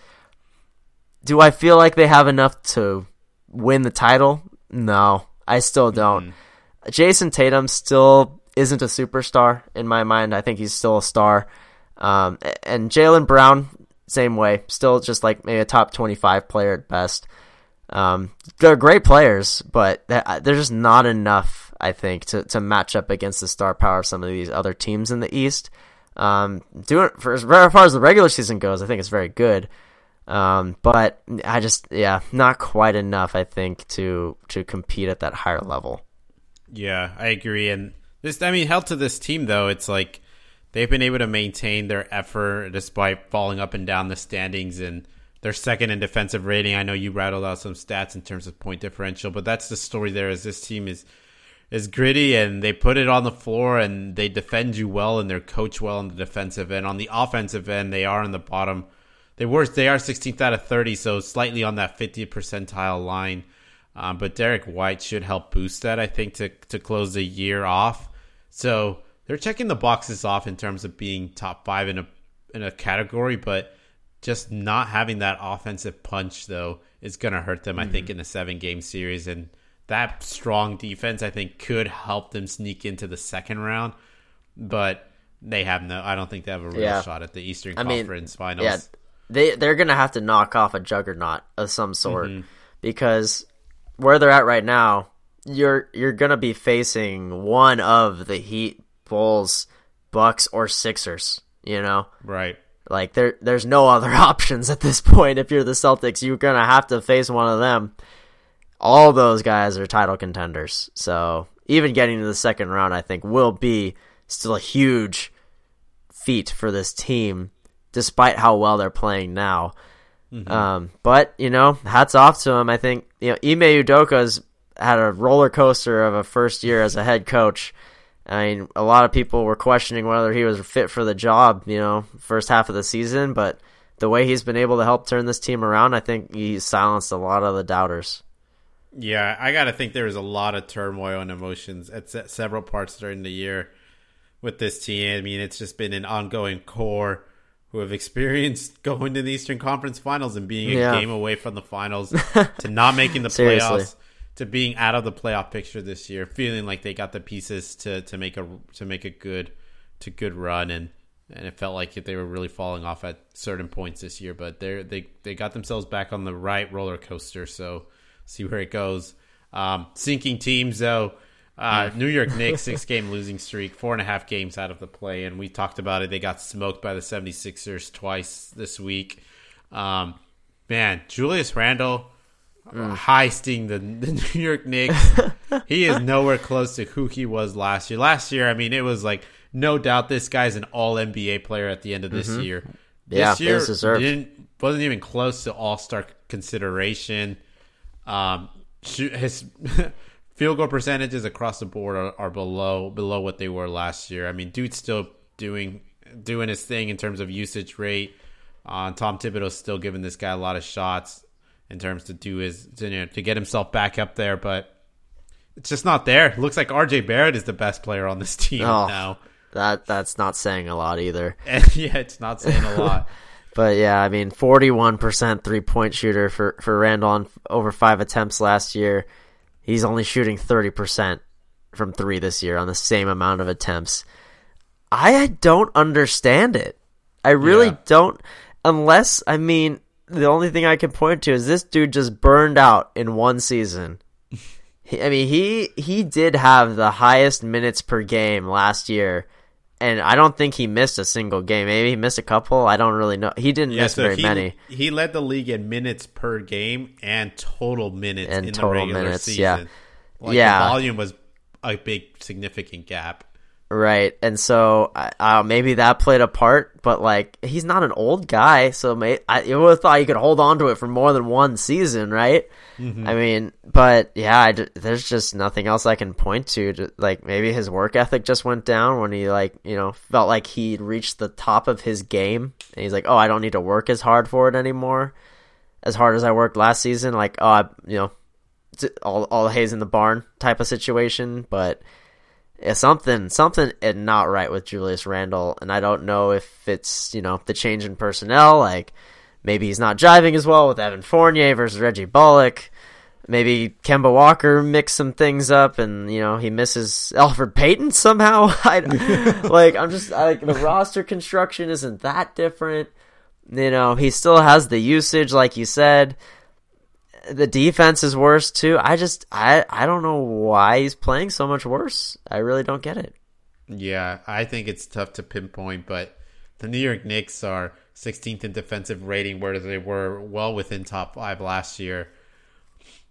Do I feel like they have enough to win the title? No, I still don't. Jayson Tatum still isn't a superstar in my mind. I think he's still a star. Um, and Jaylen Brown, same way, still just like maybe a top 25 player at best. Um, they're great players, but they're just not enough, I think, to, to match up against the star power of some of these other teams in the East. Um, doing for as far as the regular season goes, I think it's very good. Um, but I just, yeah, not quite enough, I think, to to compete at that higher level. Yeah, I agree. And this, I mean, held to this team though, it's like they've been able to maintain their effort despite falling up and down the standings and they're second in defensive rating. I know you rattled out some stats in terms of point differential, but that's the story there. Is this team is is gritty and they put it on the floor and they defend you well and they're coach well on the defensive end. On the offensive end, they are in the bottom. They were they are 16th out of 30, so slightly on that 50th percentile line. Um, but Derrick White should help boost that, I think, to to close the year off. So they're checking the boxes off in terms of being top five in a in a category, but just not having that offensive punch though is going to hurt them. I think mm-hmm. in the seven game series, and that strong defense I think could help them sneak into the second round. But they have no. I don't think they have a real Yeah. shot at the Eastern I mean, Conference Finals. Yeah, they they're gonna have to knock off a juggernaut of some sort mm-hmm. because where they're at right now, you're you're gonna be facing one of the Heat, Bulls, Bucks, or Sixers. You know, Right. like there there's no other [LAUGHS] options at this point. If you're the Celtics, you're gonna have to face one of them. All those guys are title contenders, so even getting to the second round, I think, will be still a huge feat for this team, despite how well they're playing now. Um, but you know, hats off to him. I think you know Ime Udoka's had a roller coaster of a first year as a head coach. I mean, a lot of people were questioning whether he was fit for the job. You know, first half of the season, but the way he's been able to help turn this team around, I think he silenced a lot of the doubters. Yeah, I got to think there was a lot of turmoil and emotions at se- several parts during the year with this team. I mean, it's just been an ongoing core who have [LAUGHS] experienced going to the Eastern Conference Finals and being a Yeah. game away from the finals [LAUGHS] to not making the playoffs to being out of the playoff picture this year, feeling like they got the pieces to, to make a to make a good to good run and and it felt like they were really falling off at certain points this year, but they they they got themselves back on the right roller coaster. So see where it goes. Um, sinking teams though. Uh, New York [LAUGHS] Knicks six game losing streak, four and a half games out of the play, and we talked about it. They got smoked by the 76ers twice this week. Um, man, Julius Randle heisting the, the [LAUGHS] New York Knicks. [LAUGHS] he is nowhere close to who he was last year. Last year, I mean, it was like no doubt this guy's an All NBA player at the end of this year. Yeah, this year it's deserved. didn't wasn't even close to All Star consideration. Um, his [LAUGHS] field goal percentages across the board are, are below below what they were last year. I mean, dude's still doing doing his thing in terms of usage rate. Uh, Tom Thibodeau's still giving this guy a lot of shots in terms to do his to, you know, to get himself back up there, but it's just not there. It looks like RJ Barrett is the best player on this team Oh. now. That that's not saying a lot either. [LAUGHS] Yeah, it's not saying a [LAUGHS] lot. But yeah, I mean, forty-one percent three-point shooter for for Randle on over five attempts last year. He's only shooting thirty percent from three this year on the same amount of attempts. I don't understand it. I really Yeah. don't. Unless I mean, the only thing I can point to is this dude just burned out in one season. He, I mean, he he did have the highest minutes per game last year, and I don't think he missed a single game. Maybe he missed a couple. I don't really know. He didn't Yeah, miss so very he, many. He led the league in minutes per game and total minutes And in total the regular minutes, season. yeah. Like Yeah. the volume was a big significant gap. Right, and so uh, maybe that played a part, but like he's not an old guy, so may, I you would have thought you could hold on to it for more than one season, right? I mean, but yeah, I d there's just nothing else I can point to, to. Like maybe his work ethic just went down when he like you know felt like he'd reached the top of his game, and he's like, oh, I don't need to work as hard for it anymore, as hard as I worked last season. Like, oh, I, you know, all all haze in the barn type of situation, but yeah, something something is not right with Julius Randle, and I don't know if it's you know the change in personnel. Like maybe he's not driving as well with Evan Fournier versus Reggie Bullock. Maybe Kemba Walker mixed some things up, and you know he misses Elfrid Payton somehow. [LAUGHS] I [LAUGHS] like I'm just like the roster construction isn't that different. You know he still has the usage, like you said the defense is worse too. I just I I don't know why he's playing so much worse. I really don't get it. Yeah, I think it's tough to pinpoint, but the New York Knicks are 16th in defensive rating, where they were well within top five last year.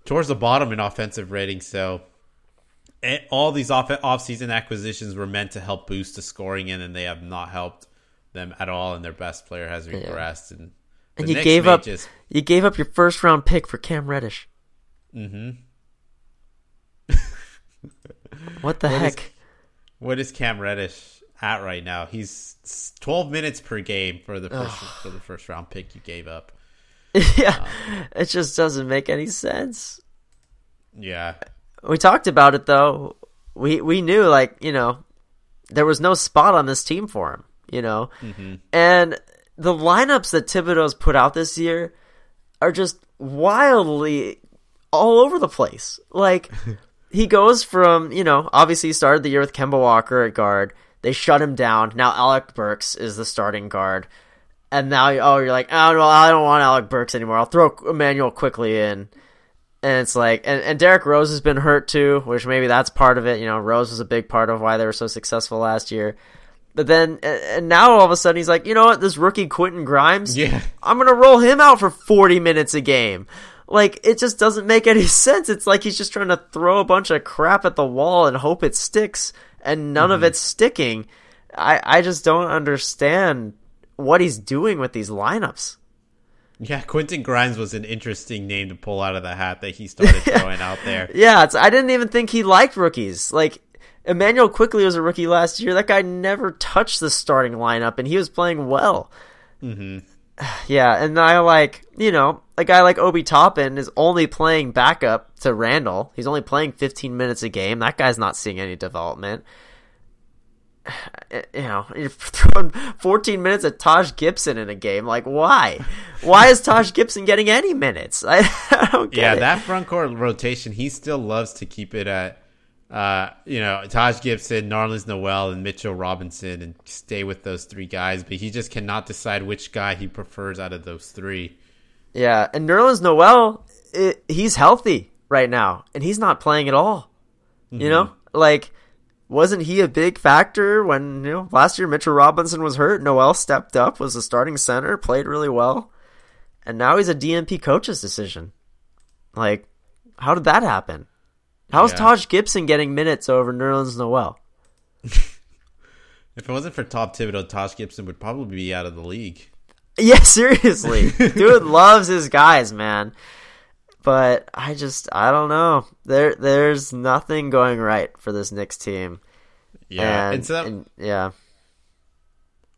Towards the bottom in offensive rating, so eh, all these off offseason acquisitions were meant to help boost the scoring in, and they have not helped them at all. And their best player has regressed, and the And you Knicks gave up just you gave up your first round pick for Cam Reddish. hmm [LAUGHS] What the What is- heck? What is Cam Reddish at right now? He's 12 minutes per game for the first for the first round pick you gave up. [LAUGHS] yeah. It just doesn't make any sense. Yeah, We talked about it though. We we knew like, you know, there was no spot on this team for him, you know. And the lineups that Thibodeau's put out this year are just wildly all over the place. Like [LAUGHS] he goes from, you know, obviously he started the year with Kemba Walker at guard. They shut him down. Now Alec Burks is the starting guard. And now, oh, you're like, oh, well, I don't want Alec Burks anymore. I'll throw Immanuel Quickley in. And it's like, and, and Derrick Rose has been hurt too, which maybe that's part of it. You know, Rose was a big part of why they were so successful last year. But then, and now all of a sudden he's like, you know what, this rookie Quentin Grimes, Yeah. I'm gonna roll him out for 40 minutes a game. Like, it just doesn't make any [LAUGHS] sense. It's like he's just trying to throw a bunch of crap at the wall and hope it sticks, and none of mm-hmm. it's sticking. I, I just don't understand what he's doing with these lineups. yeah. Quentin Grimes was an interesting name to pull out of the hat that he started [LAUGHS] throwing out there. Yeah, it's, I didn't even think he liked rookies. Like Immanuel Quickley was a rookie last year. That guy never touched the starting lineup, and he was playing well. Mm-hmm. [SIGHS] Yeah, and I like you know a guy like Obi Toppin is only playing backup to Randle. He's only playing 15 minutes a game. That guy's not seeing any development. [SIGHS] you know, you're [LAUGHS] throwing 14 minutes at Taj Gibson in a game. Like, why? Why is Taj Gibson getting any minutes? I, [LAUGHS] I don't get yeah, it. that front court rotation, he still loves to keep it at, uh, you know, Taj Gibson, Nerlens Noel, and Mitchell Robinson, and stay with those three guys. But he just cannot decide which guy he prefers out of those three. Yeah, and Nerlens Noel, it, he's healthy right now, and he's not playing at all. Mm-hmm. You know, like wasn't he a big factor when you know last year Mitchell Robinson was hurt? Noel stepped up, was the starting center, played really well, and now he's a DNP coach's decision. Like, how did that happen? How's Yeah. Taj Gibson getting minutes over Nerlens Noel? If it wasn't for Tom Thibodeau, Taj Gibson would probably be out of the league. Yeah, [LAUGHS] seriously. Dude [LAUGHS] loves his guys, man. But I just I don't know. There there's nothing going right for this Knicks team. Yeah, and, and so and- yeah.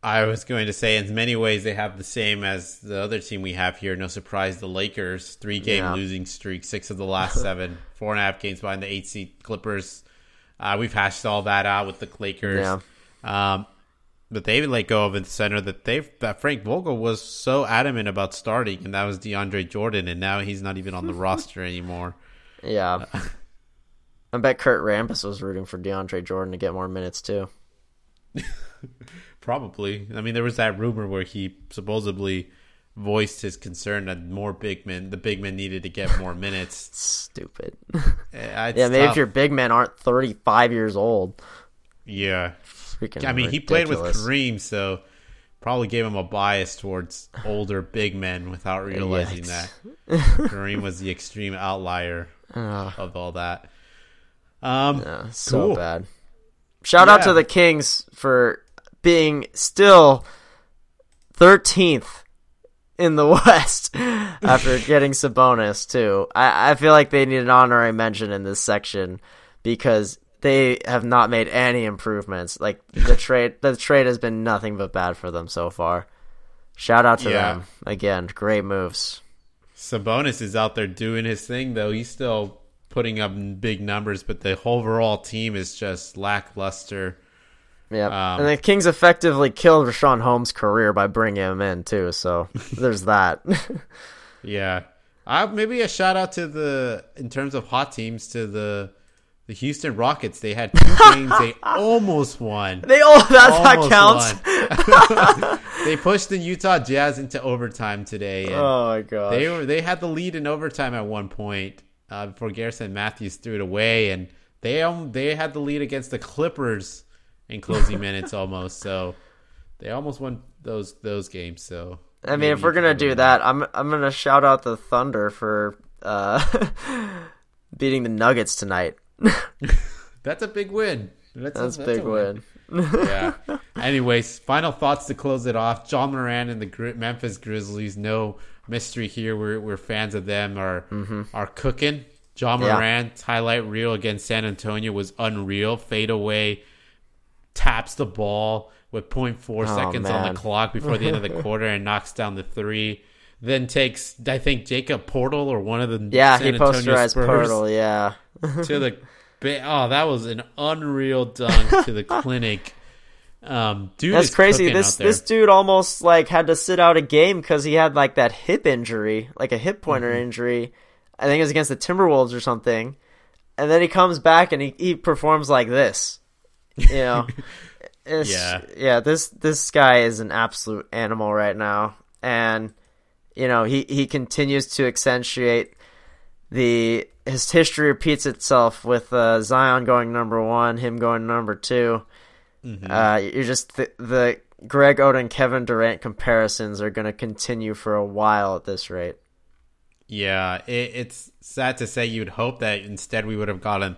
I was going to say, in many ways, they have the same as the other team we have here. No surprise, the Lakers, three game Yeah. losing streak, six of the last [LAUGHS] seven, four and a half games behind the eight seed Clippers. Uh, we've hashed all that out with the Lakers. Yeah. Um, but they let go of the center that they that Frank Vogel was so adamant about starting, and that was DeAndre Jordan, and now he's not even on the [LAUGHS] roster anymore. Yeah. I bet Kurt Rambis was rooting for DeAndre Jordan to get more minutes too. [LAUGHS] Probably. I mean, there was that rumor where he supposedly voiced his concern that more big men, the big men needed to get more minutes. [LAUGHS] Stupid. It's yeah, maybe if your big men aren't 35 years old. Yeah. Freaking I mean, he played with. Kareem, so probably gave him a bias towards older big men without [LAUGHS] realizing Yikes. that. Kareem was the extreme outlier [LAUGHS] Ugh. of all that. Um, Yeah, so Cool. bad. Shout out to the Kings for being still 13th in the [LAUGHS] West after getting Sabonis too. I, I feel like they need an honorary mention in this section because they have not made any improvements. Like the [LAUGHS] trade, the trade has been nothing but bad for them so far. Shout out to Yeah. them again. Great moves. Sabonis is out there doing his thing, though. He's still putting up big numbers, but the overall team is just lackluster. Yeah, Um, and the Kings effectively killed Richaun Holmes' career by bringing him in too. So [LAUGHS] there's that. Yeah. Uh, maybe a shout out to the in terms of hot teams to the the Houston Rockets. They had two [LAUGHS] games they almost won. they all that counts. [LAUGHS] they pushed the Utah Jazz into overtime today, and Oh my god. they were they had the lead in overtime at one point uh, before Garrison Mathews threw it away, and they um, they had the lead against the Clippers in closing minutes almost. So they almost won those those games. So I mean, maybe if we're gonna do them that, I'm I'm gonna shout out the Thunder for uh, [LAUGHS] beating the Nuggets tonight. [LAUGHS] That's a big win. That's, That's a that's big win. yeah. [LAUGHS] Anyways, final thoughts to close it off. Ja Morant and the Gri- Memphis Grizzlies. No mystery here. We're, we're fans of them. Are are cooking. John Yeah. Highlight reel against San Antonio was unreal. Fade away, taps the ball with 0.4 Oh, seconds on the clock before the end of the [LAUGHS] quarter and knocks down the three. Then takes, I think, Jakob Poeltl or one of the Yeah, San he Antonio posterized Spurs Poeltl. Yeah, to the oh that was an unreal dunk to the [LAUGHS] clinic um dude that's is crazy. This this dude almost like had to sit out a game because he had like that hip injury, like a hip pointer Mm-hmm. injury. I think it was against the Timberwolves or something. And then he comes back and he, he performs like this. You know, [LAUGHS] Yeah. yeah. This this guy is an absolute animal right now, and you know he he continues to accentuate the his history repeats itself with uh, Zion going number one, him going number 2 Mm-hmm. Uh, you're just the, the Greg Oden Kevin Durant comparisons are going to continue for a while at this rate. yeah it, it's sad to say you'd hope that instead we would have gotten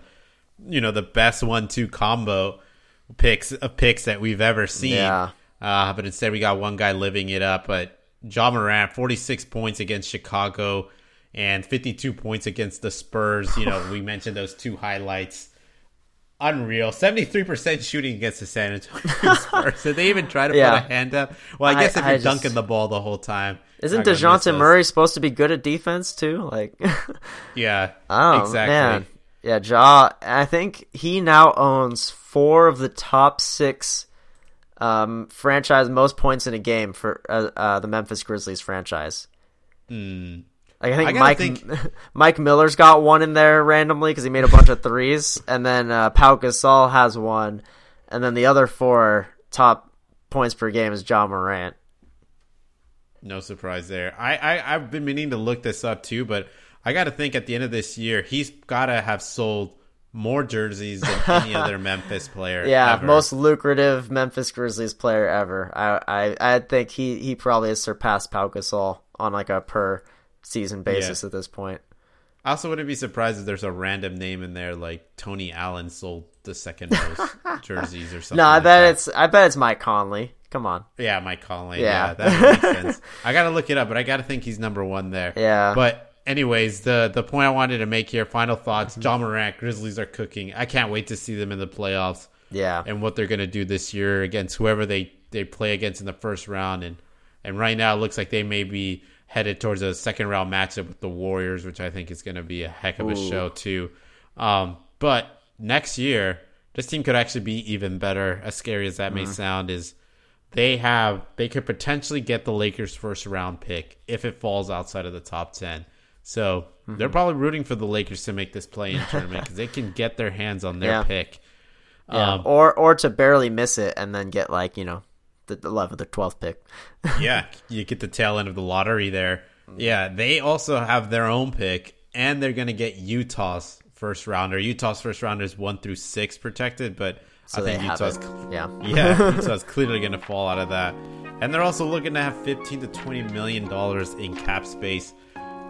you know the best one-two combo picks of picks that we've ever seen Yeah. uh but instead we got one guy living it up but Ja Morant 46 points against Chicago and 52 points against the Spurs you know we mentioned those two highlights unreal. Seventy three percent shooting against the San Antonio [LAUGHS] Spurs. Did they even try to Yeah. put a hand up? Well, I I- guess if I you're just- dunking the ball the whole time, Isn't Dejounte. Murray supposed to be good at defense too? Like, [LAUGHS] Yeah, oh exactly. man, Yeah, Ja. I think he now owns four of the top six um, franchise most points in a game for uh, uh, the Memphis Grizzlies franchise. Like, I think I Mike think- [LAUGHS] Mike Miller's got one in there randomly because he made a bunch of threes, and then uh, Pau Gasol has one, and then the other four top points per game is Ja Morant. No surprise there. I, I I've been meaning to look this up too, but I got to think at the end of this year he's got to have sold more jerseys than any other [LAUGHS] Memphis player. Yeah, ever. most lucrative Memphis Grizzlies player ever. I I I think he he probably has surpassed Pau Gasol on like a per season basis Yeah. at this point. I also wouldn't be surprised if there's a random name in there like Tony Allen sold the second most [LAUGHS] jerseys or something. No, I like bet that. it's I bet it's Mike Conley. Come on. Yeah, Mike Conley. Yeah. Yeah, that makes sense. [LAUGHS] I gotta look it up, but I gotta think he's number one there. Yeah. But anyways, the the point I wanted to make here, final thoughts. Mm-hmm. Ja Morant, Grizzlies are cooking. I can't wait to see them in the playoffs Yeah. and what they're gonna do this year against whoever they, they play against in the first round. And and right now it looks like they may be headed towards a second round matchup with the Warriors, which I think is gonna be a heck of a Ooh. show too. Um, but next year, this team could actually be even better. As scary as that Mm-hmm. may sound, is they have they could potentially get the Lakers first round pick if it falls outside of the top 10. So Mm-hmm. they're probably rooting for the Lakers to make this play in tournament because they can get their hands on their Yeah. pick. Yeah. Um, or or to barely miss it and then get like, you know, the 11th or 12th pick. [LAUGHS] yeah, you get the tail end of the lottery there. Yeah, they also have their own pick, and they're going to get Utah's first rounder. Utah's first rounder is one through six protected, but So I think Utah's it. Yeah. Yeah, [LAUGHS] Utah's clearly going to fall out of that. And they're also looking to have 15 to 20 million dollars in cap space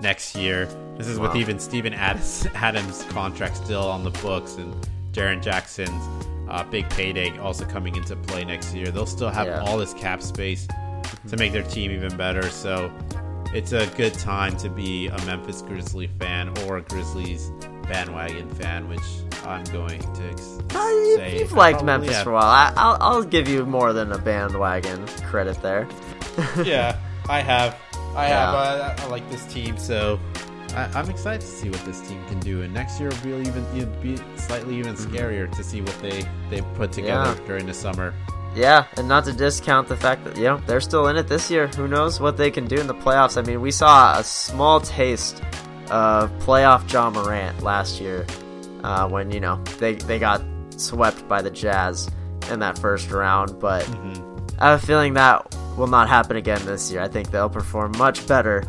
next year. This is with even Steven Adams, [LAUGHS] Adams' contract still on the books and Jaren Jackson's uh, big payday also coming into play next year. They'll still have Yeah. all this cap space to make their team even better. So it's a good time to be a Memphis Grizzly fan or a Grizzlies bandwagon fan, which I'm going to ex- Uh, you, say. you've liked probably Memphis have. for a while. I, I'll, I'll give you more than a bandwagon credit there. [LAUGHS] yeah, I have. I Yeah. have. I, I like this team, so I, I'm excited to see what this team can do. And next year will be even be slightly even scarier to see what they they put together Yeah. during the summer. Yeah, and not to discount the fact that you know they're still in it this year. Who knows what they can do in the playoffs? I mean, we saw a small taste of playoff Ja Morant last year uh, when you know they they got swept by the Jazz in that first round. But I have a feeling that will not happen again this year. I think they'll perform much better.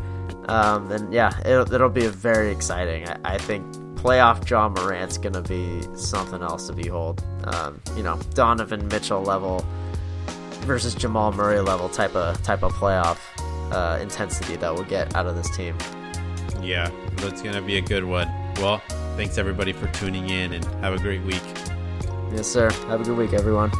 Um, and yeah, it'll, it'll be very exciting. I, I think playoff Ja Morant's gonna be something else to behold. Um, you know, Donovan Mitchell level versus Jamal Murray level type of type of playoff uh, intensity that we'll get out of this team. Yeah, that's gonna be a good one. Well, thanks everybody for tuning in, and have a great week. Yes, sir. Have a good week, everyone.